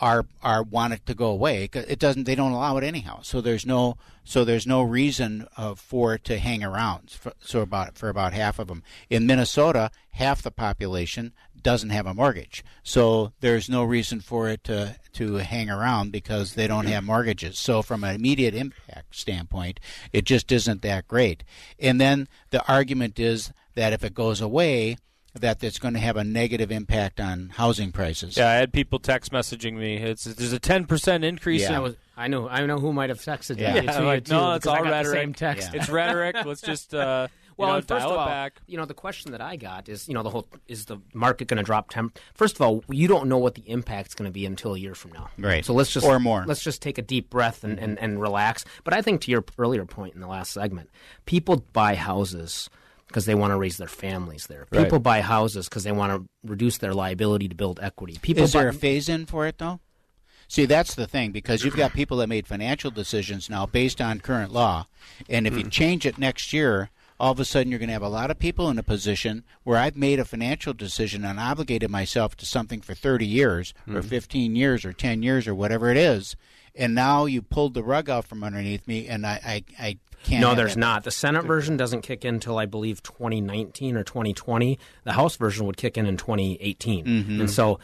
are are want it to go away. It doesn't. They don't allow it anyhow. So there's no so there's no reason uh, for it to hang around. For, so about for about half of them in Minnesota, half the population doesn't have a mortgage. So there's no reason for it to to hang around because they don't have mortgages. So from an immediate impact standpoint, it just isn't that great. And then the argument is that if it goes away, that that's going to have a negative impact on housing prices. Yeah, I had people text messaging me. It's there's a ten percent increase. Yeah. in I, was, I know. I know who might have texted Yeah, you. to you, like, too, no, it's all rhetoric. same text. It's rhetoric. Let's [LAUGHS] just uh, Well, you know, first of all, back. you know, the question that I got is, you know, the whole is the market going to drop ten? First of all, you don't know what the impact's going to be until a year from now. Right. So let's just Or more. Let's just take a deep breath and, and, and relax. But I think to your earlier point in the last segment, people buy houses because they want to raise their families there. Right. People buy houses because they want to reduce their liability to build equity. People Is there a phase in for it though? See, that's the thing because you've got people that made financial decisions now based on current law, and if you change it next year, all of a sudden you're going to have a lot of people in a position where I've made a financial decision and obligated myself to something for 30 years or Mhm. 15 years or 10 years or whatever it is, and now you pulled the rug out from underneath me, and I I, I can't. no, there's not. The Senate version doesn't kick in until I believe 2019 or 2020. The House version would kick in in 2018. Mhm. And so,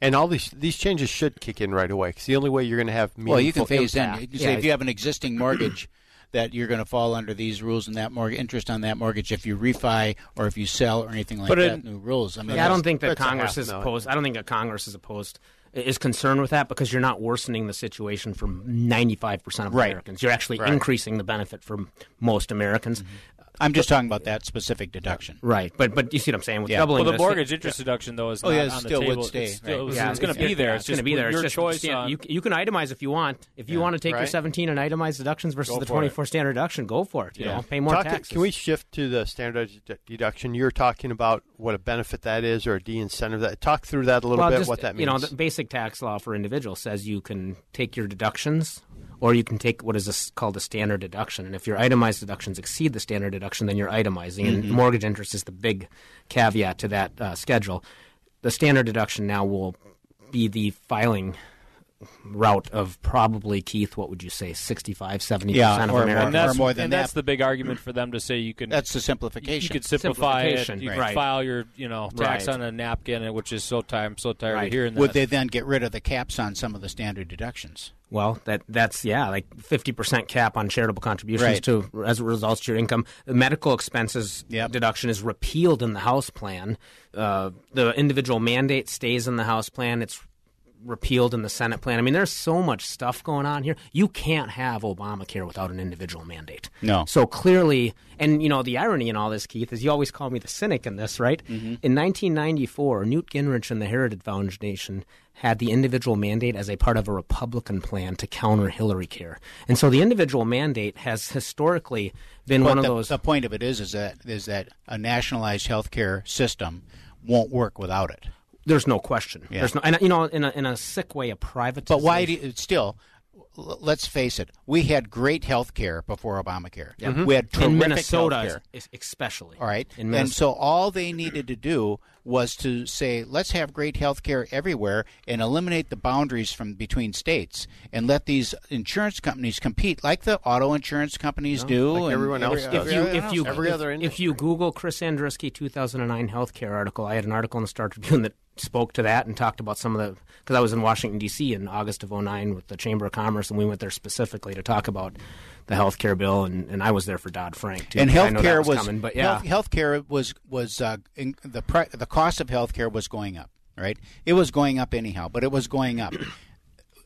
And all these these changes should kick in right away because the only way you're going to have Well, you can meaningful phase in. You can say if you have an existing mortgage, [COUGHS] that you're going to fall under these rules and that mortgage interest on that mortgage if you refi or if you sell or anything like But that. it- new rules. I mean, yeah, I don't think that Congress is million. opposed. I don't think that Congress is opposed is concerned with that because you're not worsening the situation for 95% of Right. Americans. You're actually Right. Mm-hmm. increasing the benefit for most Americans. I'm just talking about that specific deduction. Right, but but you see what I'm saying with Yeah. doubling Well, the this- mortgage interest deduction though is Oh, not yeah, it on the still would table. stay, It's, still, right. it's, it's going to be there. Yeah, it's, going to be there. Your it's just, choice. yeah, on, you, you can itemize if you want. If you Yeah. want to take your 17 and itemize deductions versus the for it. 24 standard deduction, go for it. You know, pay more Talk to- taxes. can we shift to the standard deduction? You're talking about what a benefit that is or a de-incentive. That talk through that a little well, bit. just, what that means. You know, the basic tax law for individuals says you can take your deductions or you can take what is this called a standard deduction. And if your itemized deductions exceed the standard deduction, then you're itemizing. And Mhm. mortgage interest is the big caveat to that uh, schedule. The standard deduction now will be the filing route of probably Keith what would you say 65 70 percent of Americans and that's, and that's the big argument for them to say you can. That's the simplification. You could simplify it. You right. could file your, you know, tax Right. on a napkin, which is so tired. I'm so tired Right. of hearing that. Would they then get rid of the caps on some of the standard deductions? Well, that that's yeah, like fifty percent cap on charitable contributions Right. to as a result to your income. The medical expenses deduction is repealed in the House plan. Uh, the individual mandate stays in the House plan. It's repealed in the Senate plan. I mean, there's so much stuff going on here. You can't have Obamacare without an individual mandate. No. So clearly, and you know, the irony in all this, Keith, is you always call me the cynic in this, right? Mm-hmm. In 1994, Newt Gingrich and the Heritage Foundation had the individual mandate as a part of a Republican plan to counter Hillary Care. And so the individual mandate has historically been But one of the, those. The point of it is, is that is that a nationalized healthcare system won't work without it. There's no question. Yeah. There's no, and you know, in a, in a sick way, a private. But why do you, still? Let's face it. We had great health care before Obamacare. Yeah. Mhm. We had terrific in Minnesota, healthcare. especially. All right. In and so all they needed to do was to say, let's have great health care everywhere and eliminate the boundaries from between states and let these insurance companies compete like the auto insurance companies do. like and everyone else every- does. if you everyone if else you does. if, if you Google Chris Andrisky 2009 healthcare article, I had an article in the Star Tribune that spoke to that and talked about some of the because I was in Washington D.C. in August of 09 with the Chamber of Commerce and we went there specifically to talk about the healthcare bill and, and I was there for Dodd Frank too. and that healthcare was, was, coming, but yeah, health, healthcare was was uh, in, the pri- the cost of healthcare was going up. Right, it was going up anyhow, but it was going up. [COUGHS]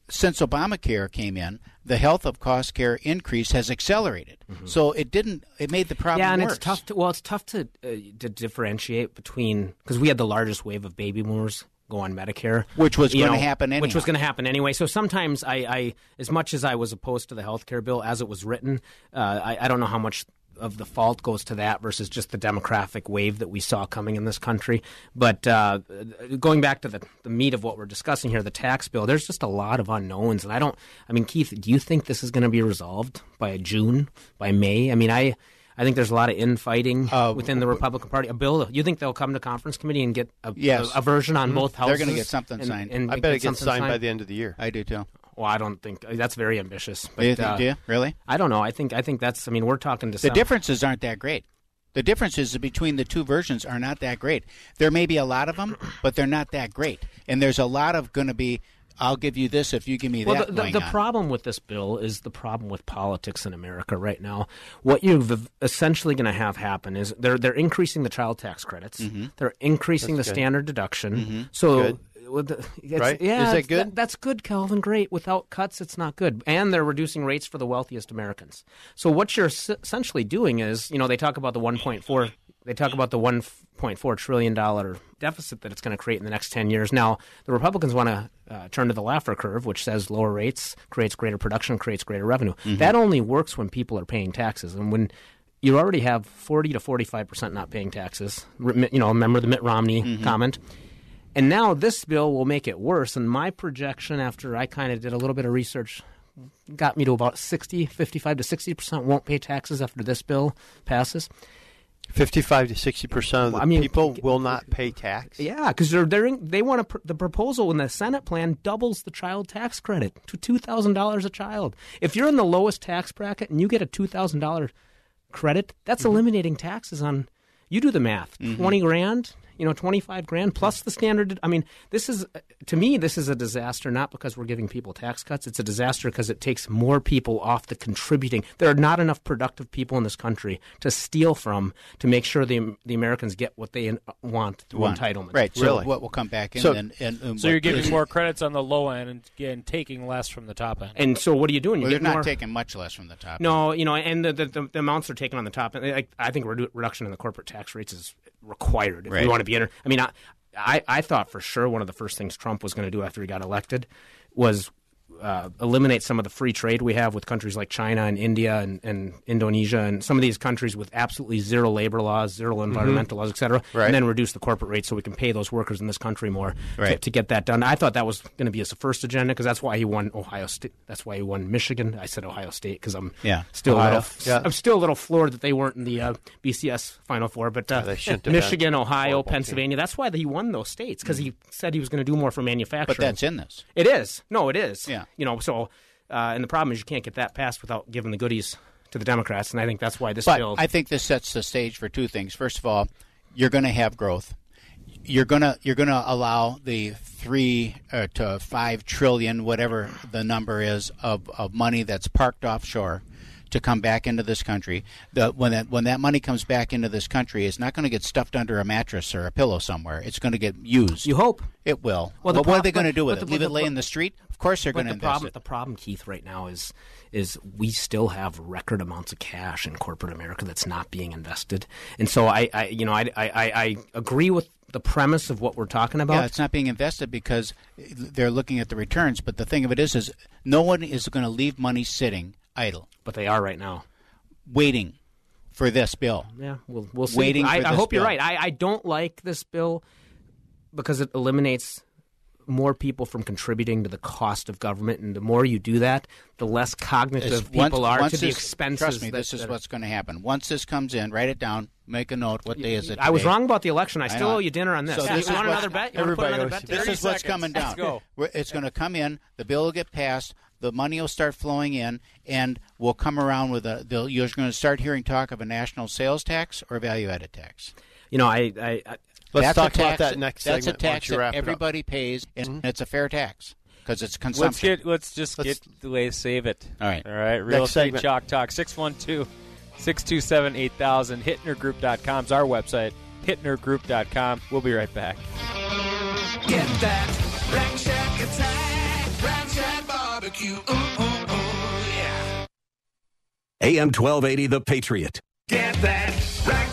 since Obamacare came in, the health of cost care increase has accelerated. So it didn't. It made the problem Mm-hmm. yeah, and worse. it's tough. To, well, it's tough to uh, to differentiate between because we had the largest wave of baby boomers go on Medicare, Which was gonna know, happen Which was going to happen anyway. So sometimes I, I, as much as I was opposed to the health care bill as it was written, uh, I, I don't know how much of the fault goes to that versus just the demographic wave that we saw coming in this country. But uh, going back to the, the meat of what we're discussing here, the tax bill, there's just a lot of unknowns. And I don't, I mean, Keith, do you think this is going to be resolved by June, by May? I mean, I. I think there's a lot of infighting Uh, within the Republican Party. A bill, you think they'll come to conference committee and get a, Yes. a, a version on Mhm. both They're gonna get something and- signed. and I bet it gets something signed by the end of the year. I do too. Well, I don't think that's very ambitious. But, Do you think- uh, do you? Really? I don't know. I think I think that's. I mean, we're talking to The some- differences aren't that great. The differences between the two versions are not that great. There may be a lot of them, but they're not that great. And there's a lot of going to be. I'll give you this if you give me Well, that. the, the, going the on. problem with this bill is the problem with politics in America right now. What you're essentially going to have happen is they're they're increasing the child tax credits. Mhm. They're increasing That's the good. standard deduction. Mhm. So. Good. with the- it's- Right? Yeah, Is that it's- good? that's good, Calvin. Great. Without cuts, it's not good. And they're reducing rates for the wealthiest Americans. So what you're s- essentially doing is, you know, they talk about the 1.4. They talk about the 1.4 trillion dollar deficit that it's going to create in the next 10 years. Now, the Republicans want to uh, turn to the Laffer curve, which says lower rates creates greater production, creates greater revenue. Mhm. That only works when people are paying taxes, and when you already have 40 to 45 percent not paying taxes. You know, remember the Mitt Romney Mhm. comment. And now this bill will make it worse. And my projection, after I kind of did a little bit of research, got me to about 60, 55 to 60 percent won't pay taxes after this bill passes. 55 to 60 percent of the I mean, people will not pay tax. Yeah, because they're, they're in- they want to the proposal in the Senate plan doubles the child tax credit to two thousand dollars a child. If you're in the lowest tax bracket and you get a two thousand dollar credit, that's eliminating taxes on. You do the math. Mhm. Twenty grand, you know, twenty five grand plus the standard. I mean, this is to me, this is a disaster. Not because we're giving people tax cuts. It's a disaster because it takes more people off the contributing. There are not enough productive people in this country to steal from to make sure the the Americans get what they want through Want. entitlement. Right. So what will come back in So- and, and, and So you're giving is- more credits on the low end and, and taking less from the top end. And so what are you doing? You Well, they're get not more- taking much less from the top. No, you know, and the, the, the, the amounts they're taking on the top. and I, I think redu- reduction in the corporate tax rates is required if Right. we want to be. Inter- I mean, I, I I thought for sure one of the first things Trump was going to do after he got elected was. Uh, eliminate some of the free trade we have with countries like China and India and, and Indonesia and some of these countries with absolutely zero labor laws, zero environmental laws, et cetera, Right. and then reduce the corporate rate so we can pay those workers in this country more to, Right. to get that done. I thought that was going to be his first agenda because that's why he won Ohio State. That's why he won Michigan. I said Ohio State because I'm Yeah. still a little, Yeah. I'm still a little floored that they weren't in the uh, BCS Final Four. But uh, they Michigan. Ohio, Pennsylvania. That's why he won those states because he said he was going to do more for manufacturing. But that's in this. It is. No, it is. Yeah. You know. So, uh, and the problem is you can't get that passed without giving the goodies to the Democrats, and I think that's why this But bill. I think this sets the stage for two things. First of all, you're going to have growth. You're gonna you're gonna allow the three uh, to five trillion, whatever the number is, of, of money that's parked offshore, to come back into this country. The, when that when that money comes back into this country, it's not going to get stuffed under a mattress or a pillow somewhere. It's going to get used. You hope it will. Well, but what are they going to do with it? the- Leave it lay in the street? Of course they're going to the invest problem, it. the problem, Keith, right now is is we still have record amounts of cash in corporate America that's not being invested, and so I, I you know, I, I I agree with the premise of what we're talking about. Yeah, it's not being invested because they're looking at the returns. But the thing of it is, is no one is going to leave money sitting idle, but they are right now, waiting for this bill. Yeah, we'll we'll see. Waiting I, for I this hope you're right. I, I don't like this bill because it eliminates more people from contributing to the cost of government, and the more you do that, the less cognitive It's- people once- are once to the this- expenses. Trust me, that- this is that- what's going to happen. Once this comes in, write it down, make a note. What day is it? I was wrong about the election. I still know. owe you dinner on this. So You this is want what's- another bet? You wanna put Everybody another bet. This today? is what's coming down. Let's go. It's going to come in. The bill will get passed. The money will start flowing in, and we'll come around with a. they'll- You're going to start hearing talk of a national sales tax or value-added tax. You know, I. I, I Let's That's a talk about that next That's segment a tax you that wrap it everybody pays, and Mm-hmm. it's a fair tax because it's Let's consumption. get let's just Let's- get delay save it. All right. All right. Real Next estate segment. chalk talk 612 627 8000 hittnergroup.com is our website hittnergroup.com. We'll be right back. Get that Rack Shack attack, Rack Shack barbecue. Ooh, ooh, ooh, yeah. AM 1280, The Patriot. Get that Rack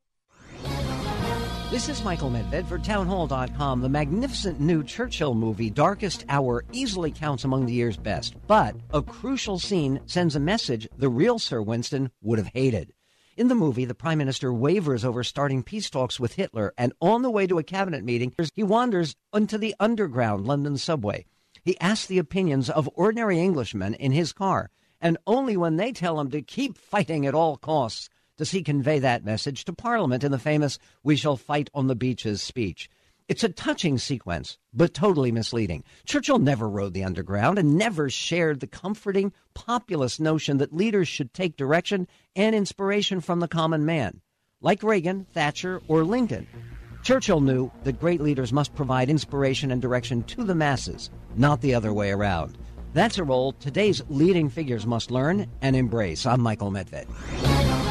This is Michael Medved for Townhall.com. The magnificent new Churchill movie, Darkest Hour, easily counts among the year's best. But a crucial scene sends a message the real Sir Winston would have hated. In the movie, the Prime Minister wavers over starting peace talks with Hitler, and on the way to a cabinet meeting, he wanders into the underground London subway. He asks the opinions of ordinary Englishmen in his car, and only when they tell him to keep fighting at all costs does he convey that message to Parliament in the famous We Shall Fight on the Beaches speech. It's a touching sequence, but totally misleading. Churchill never rode the underground and never shared the comforting populist notion that leaders should take direction and inspiration from the common man, like Reagan, Thatcher, or Lincoln. Churchill knew that great leaders must provide inspiration and direction to the masses, not the other way around. That's a role today's leading figures must learn and embrace. I'm Michael Medved.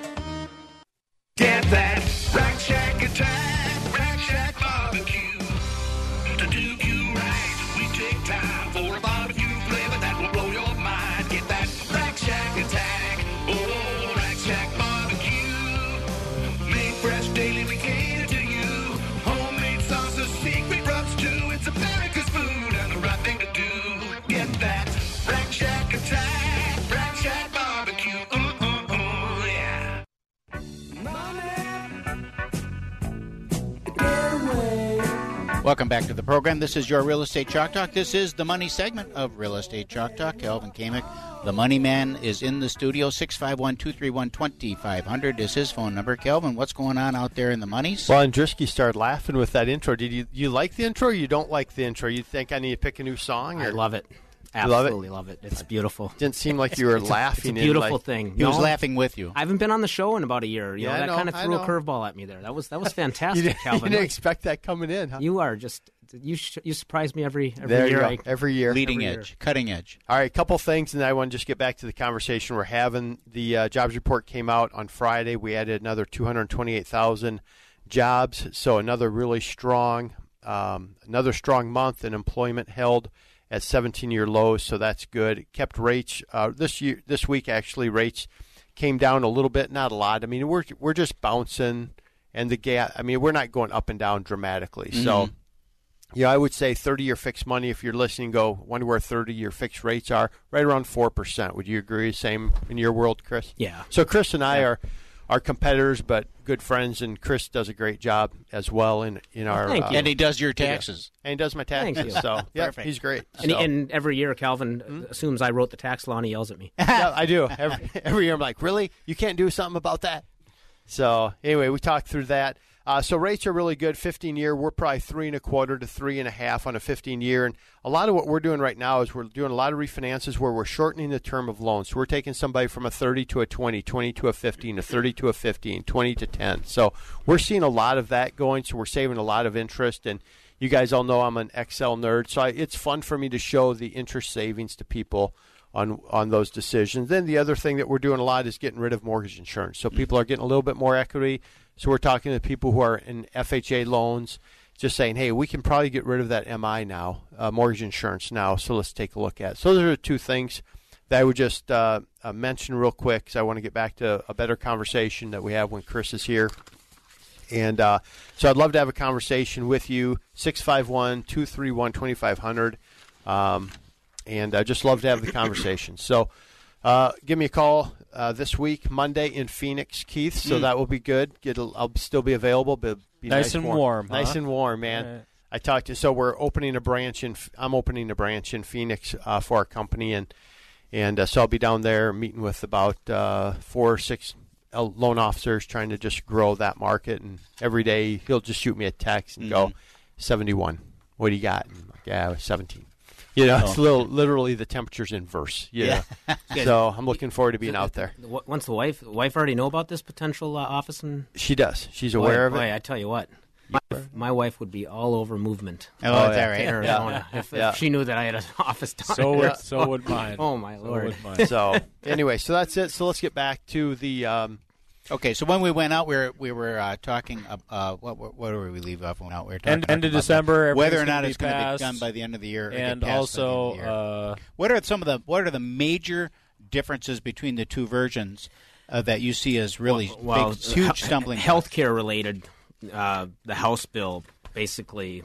Get that Rack Shack attack, Rack Shack barbecue. To do you right, we take time for a barbecue flavor that will blow your Welcome back to the program. This is your Real Estate Chalk Talk. This is the money segment of Real Estate Chalk Talk. Calvin Kamick, the money man, is in the studio. 651 231 2500 is his phone number. Calvin, what's going on out there in the monies? Well, Andrisky started laughing with that intro. Did you you like the intro? or You don't like the intro? You think I need to pick a new song? I or- love it. You love it? Absolutely love it. It's beautiful. Didn't seem like [LAUGHS] you were It's a- laughing. It's a beautiful like- thing. He was No, laughing with you. I haven't been on the show in about a year. You Yeah, know, I that know, kind of I threw a curveball at me there. That was that was [LAUGHS] You fantastic, didn't, Calvin. you didn't expect that coming in, huh? You are just you sh- you surprise me every every there year. you I- go. Every year, Leading Every edge, year. cutting edge. All right, a couple things, and I want to just get back to the conversation we're having. The uh, jobs report came out on Friday. We added another 228,000 jobs, so another really strong, um, another strong month in employment held at 17-year lows. So that's good. It kept rates uh, this year, this week actually rates came down a little bit, not a lot. I mean, we're we're just bouncing, and the gap. I mean, we're not going up and down dramatically. So. Mhm. Yeah, I would say 30 year fixed money, if you're listening, go wonder where 30 year fixed rates are, right around 4%. Would you agree? Same in your world, Chris? Yeah. So Chris and I are, are competitors, but good friends, and Chris does a great job as well in, in our. thank you. And he does your yeah. taxes. And he does my Thank taxes. you. So, yeah, Perfect. he's great. And, So- and every year, Calvin Hmm? uh, assumes I wrote the tax law and he yells at me. [LAUGHS] yeah, I do. Every, every year I'm like, really? You can't do something about that? So anyway, we talked through that. Uh, so rates are really good. 15 year, we're probably three and a quarter to three and a half on a 15 year. And a lot of what we're doing right now is we're doing a lot of refinances where we're shortening the term of loans. So we're taking somebody from a 30 to a 20, 20 to a 15, a 30 to a 15, 20 to 10. So we're seeing a lot of that going. So we're saving a lot of interest. And you guys all know I'm an Excel nerd, so I, it's fun for me to show the interest savings to people on on those decisions. Then the other thing that we're doing a lot is getting rid of mortgage insurance. So people are getting a little bit more equity. So we're talking to people who are in FHA loans, just saying, hey, we can probably get rid of that MI now, uh, mortgage insurance now. So let's take a look at. It. So those are the two things that I would just uh, uh, mention real quick because I want to get back to a better conversation that we have when Chris is here. And uh, so I'd love to have a conversation with you, 651 231 2500. Um, and I just love to have the conversation. So uh, give me a call uh, this week, Monday in Phoenix, Keith. So Mm. that will be good. A, I'll still be available, but be Nice and warm, Nice huh? and warm, man. Right. I talked to so we're opening a branch in I'm opening a branch in Phoenix uh, for our company and and uh, so I'll be down there meeting with about uh, four or six uh, loan officers trying to just grow that market and every day he'll just shoot me a text and go Mhm. 71 what do you got and I'm like, yeah 17 you know it's Oh. little, literally the temperature's inverse you Yeah. [LAUGHS] so I'm looking forward to being out there Once the wife, the wife already know about this potential uh, office, and she does she's Boy, aware of boy, it I tell you what, my, my wife would be all over movement. Oh, Oh, is that right? in Arizona. Yeah. If, Yeah. if she knew that I had an [LAUGHS] office down So would- so would mine. Oh my So lord. would mine. so anyway so that's it so let's get back to the um, Okay, so when we went out, we were we were uh, talking. Uh, uh, what what what we leave off when we went out? We were talking End, end of about December, whether or not it's going to be done by the end of the year, or and passed the also the year. uh, what are some of the what are the major differences between the two versions uh, that you see as really well, big, huge he- stumbling? healthcare related. Uh, the House bill basically,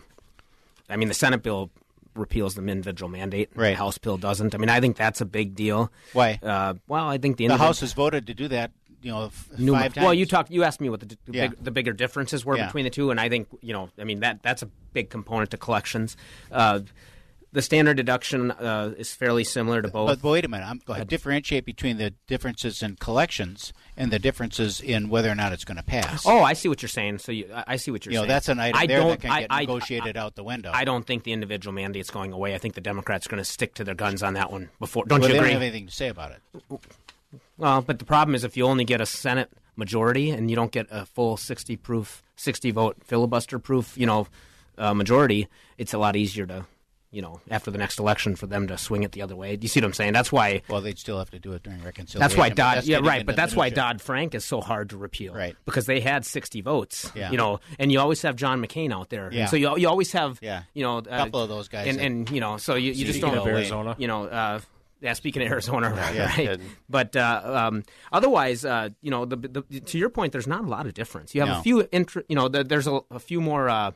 I mean, the Senate bill repeals the individual mandate. Right. The House bill doesn't. I mean, I think that's a big deal. Why? Uh, well, I think the, the individ- House has voted to do that. You know, f- five times. Well, you talked. You asked me what the, the, Yeah. big, the bigger differences were Yeah. between the two, and I think you know. I mean that that's a big component to collections. Uh, the standard deduction uh, is fairly similar to both. But, but wait a minute. I'm, Go ahead. Differentiate between the differences in collections and the differences in whether or not it's going to pass. Oh, I see what you're saying. So you, I I see what you're You know, saying. that's an item I there don't, that can I, get I- negotiated out the window. I don't think the individual mandate's going away. I think the Democrats are going to stick to their guns on that one. Before, don't well, you they agree? don't have anything to say about it. Well, but the problem is if you only get a Senate majority and you don't get a full 60 proof, 60 vote filibuster proof, you know, uh, majority, it's a lot easier to, you know, after the next election for them to swing it the other way. You see what I'm saying? That's why. Well, they'd still have to do it during reconciliation. That's why but Dodd, that's yeah, getting right. But that's why. Dodd Frank is so hard to repeal, Right. Because they had 60 votes, Yeah. you know, and you always have John McCain out there, Yeah. So you, you always have, Yeah. you know, A couple of those guys and, and you know, so you, you just don't of Arizona. you know. Uh, yeah, speaking of Arizona, Yeah, right? But uh, um, otherwise, uh, you know, the, the, to your point, there's not a lot of difference. You have No. a few, intr- you know, the, there's a, a few more uh,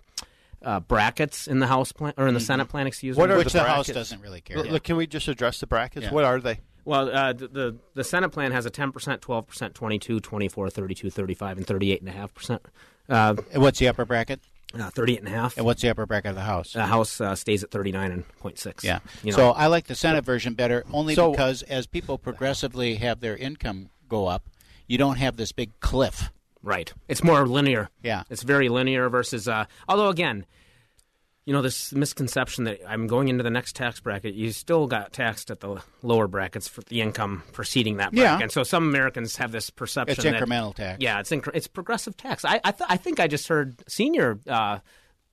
uh, brackets in the House plan or in the Senate plan. Excuse What me. are Which the the House doesn't really care. Look, can we just address the brackets Yeah. what are they Well, uh, the, the the Senate plan has a 10%, 12%, 22, 24, 32, 35, and 38.5%. Uh, And what's the upper bracket? Uh, 38.5. And what's the upper bracket of the House? The House uh, stays at 39 and 0.6. Yeah. You know, So I like the Senate version better only So- because as people progressively have their income go up, you don't have this big cliff. Right. It's more linear. Yeah. It's very linear versus. Uh, although again, you know this misconception that I'm going into the next tax bracket. You still got taxed at the lower brackets for the income preceding that Yeah. And so some Americans have this perception. It's that- incremental tax. Yeah, it's incre- it's progressive tax. I I, th- I think I just heard senior uh,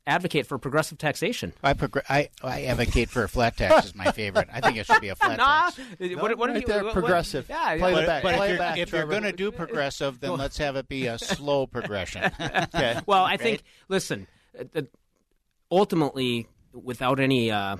advocate for progressive taxation. I, progr- I I advocate for a flat tax is my favorite. I think it should be a [LAUGHS] flat Nah, tax. what, what right you- there, what- what- progressive. yeah, Play yeah. the back. But Play if it you're, back, if you're going to do progressive, then [LAUGHS] let's have it be a slow progression. [LAUGHS] okay Well, I think listen, uh, uh, ultimately, without any uh,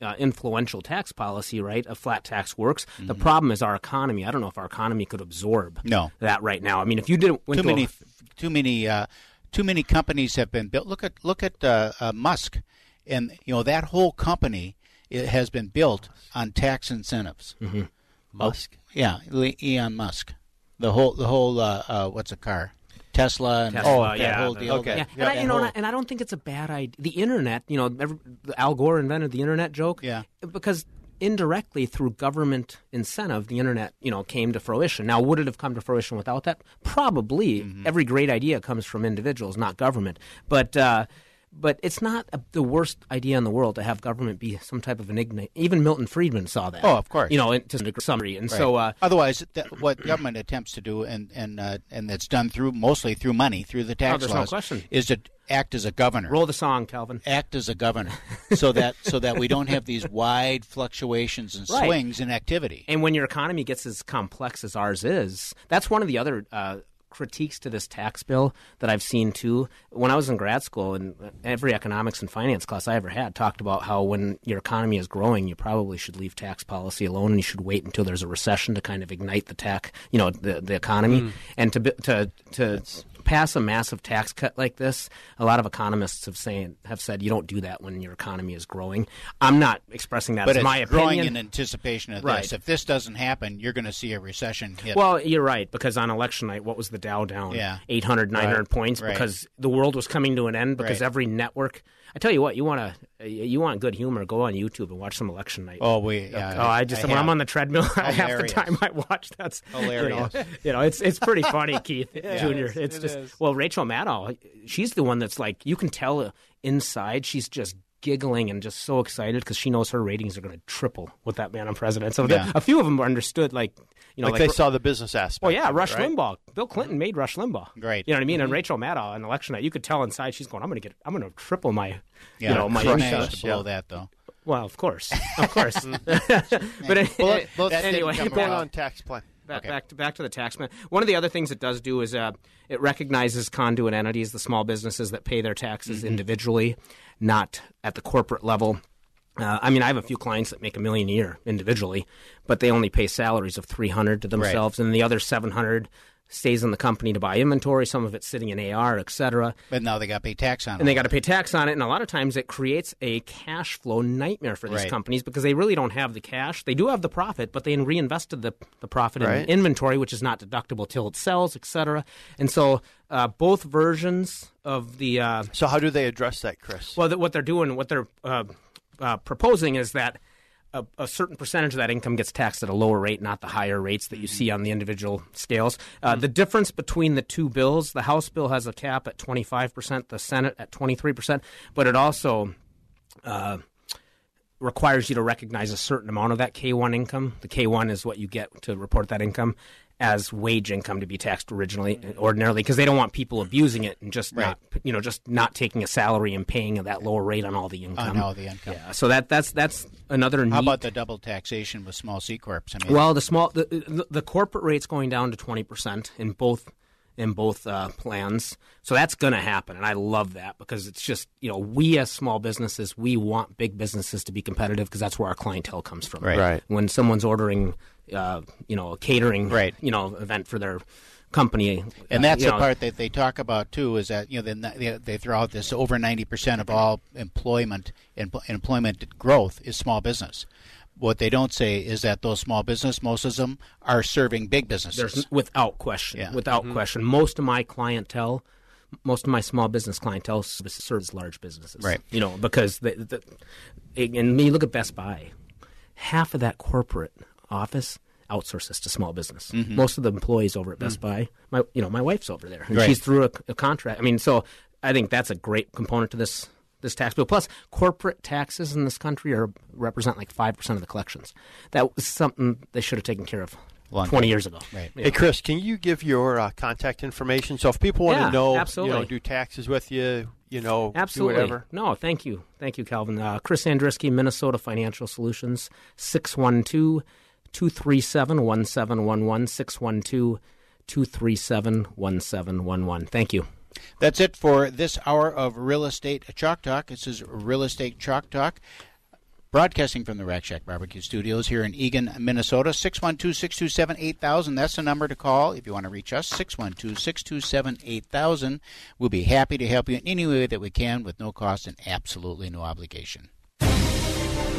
uh, influential tax policy, right, a flat tax works. The problem is our economy. I don't know if our economy could absorb Mm-hmm. No. that right now. I mean, if you didn't went too to a- many, too many, uh, too many companies have been built. Look at look at uh, uh, Musk, and you know that whole company it has been built on tax incentives. Mhm. Musk Yeah, Le- Elon Musk. The whole the whole uh, uh, what's a car? Tesla and Tesla, that yeah, whole deal. okay. Yeah, Yeah, and, I, you know, and, I, and I don't think it's a bad idea. The internet, you know, every, Al Gore invented the internet joke. Yeah. because indirectly through government incentive, the internet, you know, came to fruition. Now, would it have come to fruition without that? Probably. Mm-hmm. Every great idea comes from individuals, not government. But. Uh, but it's not a, the worst idea in the world to have government be some type of enigma. Even Milton Friedman saw that. Oh, of course. You know, to some degree. And so, uh, otherwise, th- what government attempts to do, and and uh, and it's done through mostly through money, through the tax Oh, no laws, question. is to act as a governor. Roll the song, Calvin. Act as a governor, so that so that we don't have these [LAUGHS] wide fluctuations and Right. swings in activity. And when your economy gets as complex as ours is, that's one of the other uh, critiques to this tax bill that I've seen too. When I was in grad school, and every economics and finance class I ever had talked about how when your economy is growing, you probably should leave tax policy alone, and you should wait until there's a recession to kind of ignite the tax, you know, the the economy, Mm. and to to to. Pass a massive tax cut like this. A lot of economists have saying have said you don't do that when your economy is growing. I'm not expressing that but as it's my growing in anticipation of Right. this. If this doesn't happen, you're going to see a recession hit. Well, you're right because on election night, what was the Dow down? Yeah. 800, 900 Right. points Right. because the world was coming to an end because every network. I tell you what, you want to you want good humor, go on YouTube and watch some election night. Oh, we- yeah, oh, I just I when I'm on the treadmill, [LAUGHS] half the time I watch that's Hilarious. You know, [LAUGHS] you know, it's it's pretty funny, [LAUGHS] Keith Yeah, Junior. it. It's It just is. well, Rachel Maddow, she's the one that's like you can tell uh, inside she's just giggling and just so excited because she knows her ratings are going to triple with that man on president. So the- a few of them understood, like you know, like, they saw the business aspect. well, yeah, of it, Rush right? Limbaugh. Bill Clinton made Rush Limbaugh. Great, You know what I mean? And Mm-hmm. Rachel Maddow on election night, you could tell inside she's going, "I'm going to get, I'm going to triple my, Yeah, you know, my crush income." to blow that though. Well, of course, [LAUGHS] of course. [LAUGHS] but it- Well, it- let's anyway, keep going on tax plan. Back, back to back to the tax man. One of the other things it does do is uh, it recognizes conduit entities, the small businesses that pay their taxes Mm-hmm. individually, not at the corporate level. Uh, I mean, I have a few clients that make a million a year individually, but they only pay salaries of three hundred to themselves, and the other seven hundred stays in the company to buy inventory. Some of it's sitting in AR, et cetera. But now they got to pay tax on it. And they got to pay tax on it, and a lot of times it creates a cash flow nightmare for these Right. companies because they really don't have the cash. They do have the profit, but they reinvested the, the profit in Right. inventory, which is not deductible till it sells, et cetera. And so uh, both versions of the. Uh, so how do they address that, Chris? Well, th- what they're doing, what they're uh, uh, proposing is that. A, a certain percentage of that income gets taxed at a lower rate, not the higher rates that you see on the individual scales. Uh, The difference between the two bills, the House bill has a cap at 25%, the Senate at 23%, but it also uh, requires you to recognize a certain amount of that K1 income. The K1 is what you get to report that income as wage income to be taxed originally, ordinarily, because they don't want people abusing it and just not, you know, just not taking a salary and paying that lower rate on all the income. all the income. Yeah, so that that's that's another. How neat, about the double taxation with small C corps? I mean, well, the small the, the, the corporate rate's going down to twenty percent in both in both uh, plans, so that's going to happen, and I love that because it's just you know we as small businesses we want big businesses to be competitive because that's where our clientele comes from. Right. Right. When someone's ordering, uh, you know, a catering, Right. you know, event for their company, And uh, that's you the know, part that they talk about too. Is that you know they, they, they throw out this over ninety percent of all employment empl- employment growth is small business. What they don't say is that those small business, most of them are serving big businesses. There's without question, Yeah. without Mhm. question. Most of my clientele, most of my small business clientele serves large businesses, Right. You know, because the, the and when you look at Best Buy, half of that corporate office outsources to small business. Mhm. Most of the employees over at Best Mm. Buy, my you know, my wife's over there, and Right. she's through a, a contract. I mean, so I think that's a great component to this. This tax bill, plus corporate taxes in this country, are represent like five percent of the collections. That was something they should have taken care of Long twenty time. years ago. Right. Hey, Chris, can you give your uh, contact information? So if people want Yeah, to know, absolutely. you know, do taxes with you, you know, Absolutely. do whatever. No, thank you. Thank you, Calvin. Uh, Chris Andrisky, Minnesota Financial Solutions, 612 237 1711. 612 237 1711. Thank you. That's it for this hour of Real Estate Chalk Talk. This is Real Estate Chalk Talk. Broadcasting from the Rack Shack Barbecue Studios here in Eagan, Minnesota. 612 627 8000. That's the number to call if you want to reach us. 612 627 8000. We'll be happy to help you in any way that we can with no cost and absolutely no obligation.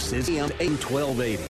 This is AM 1280.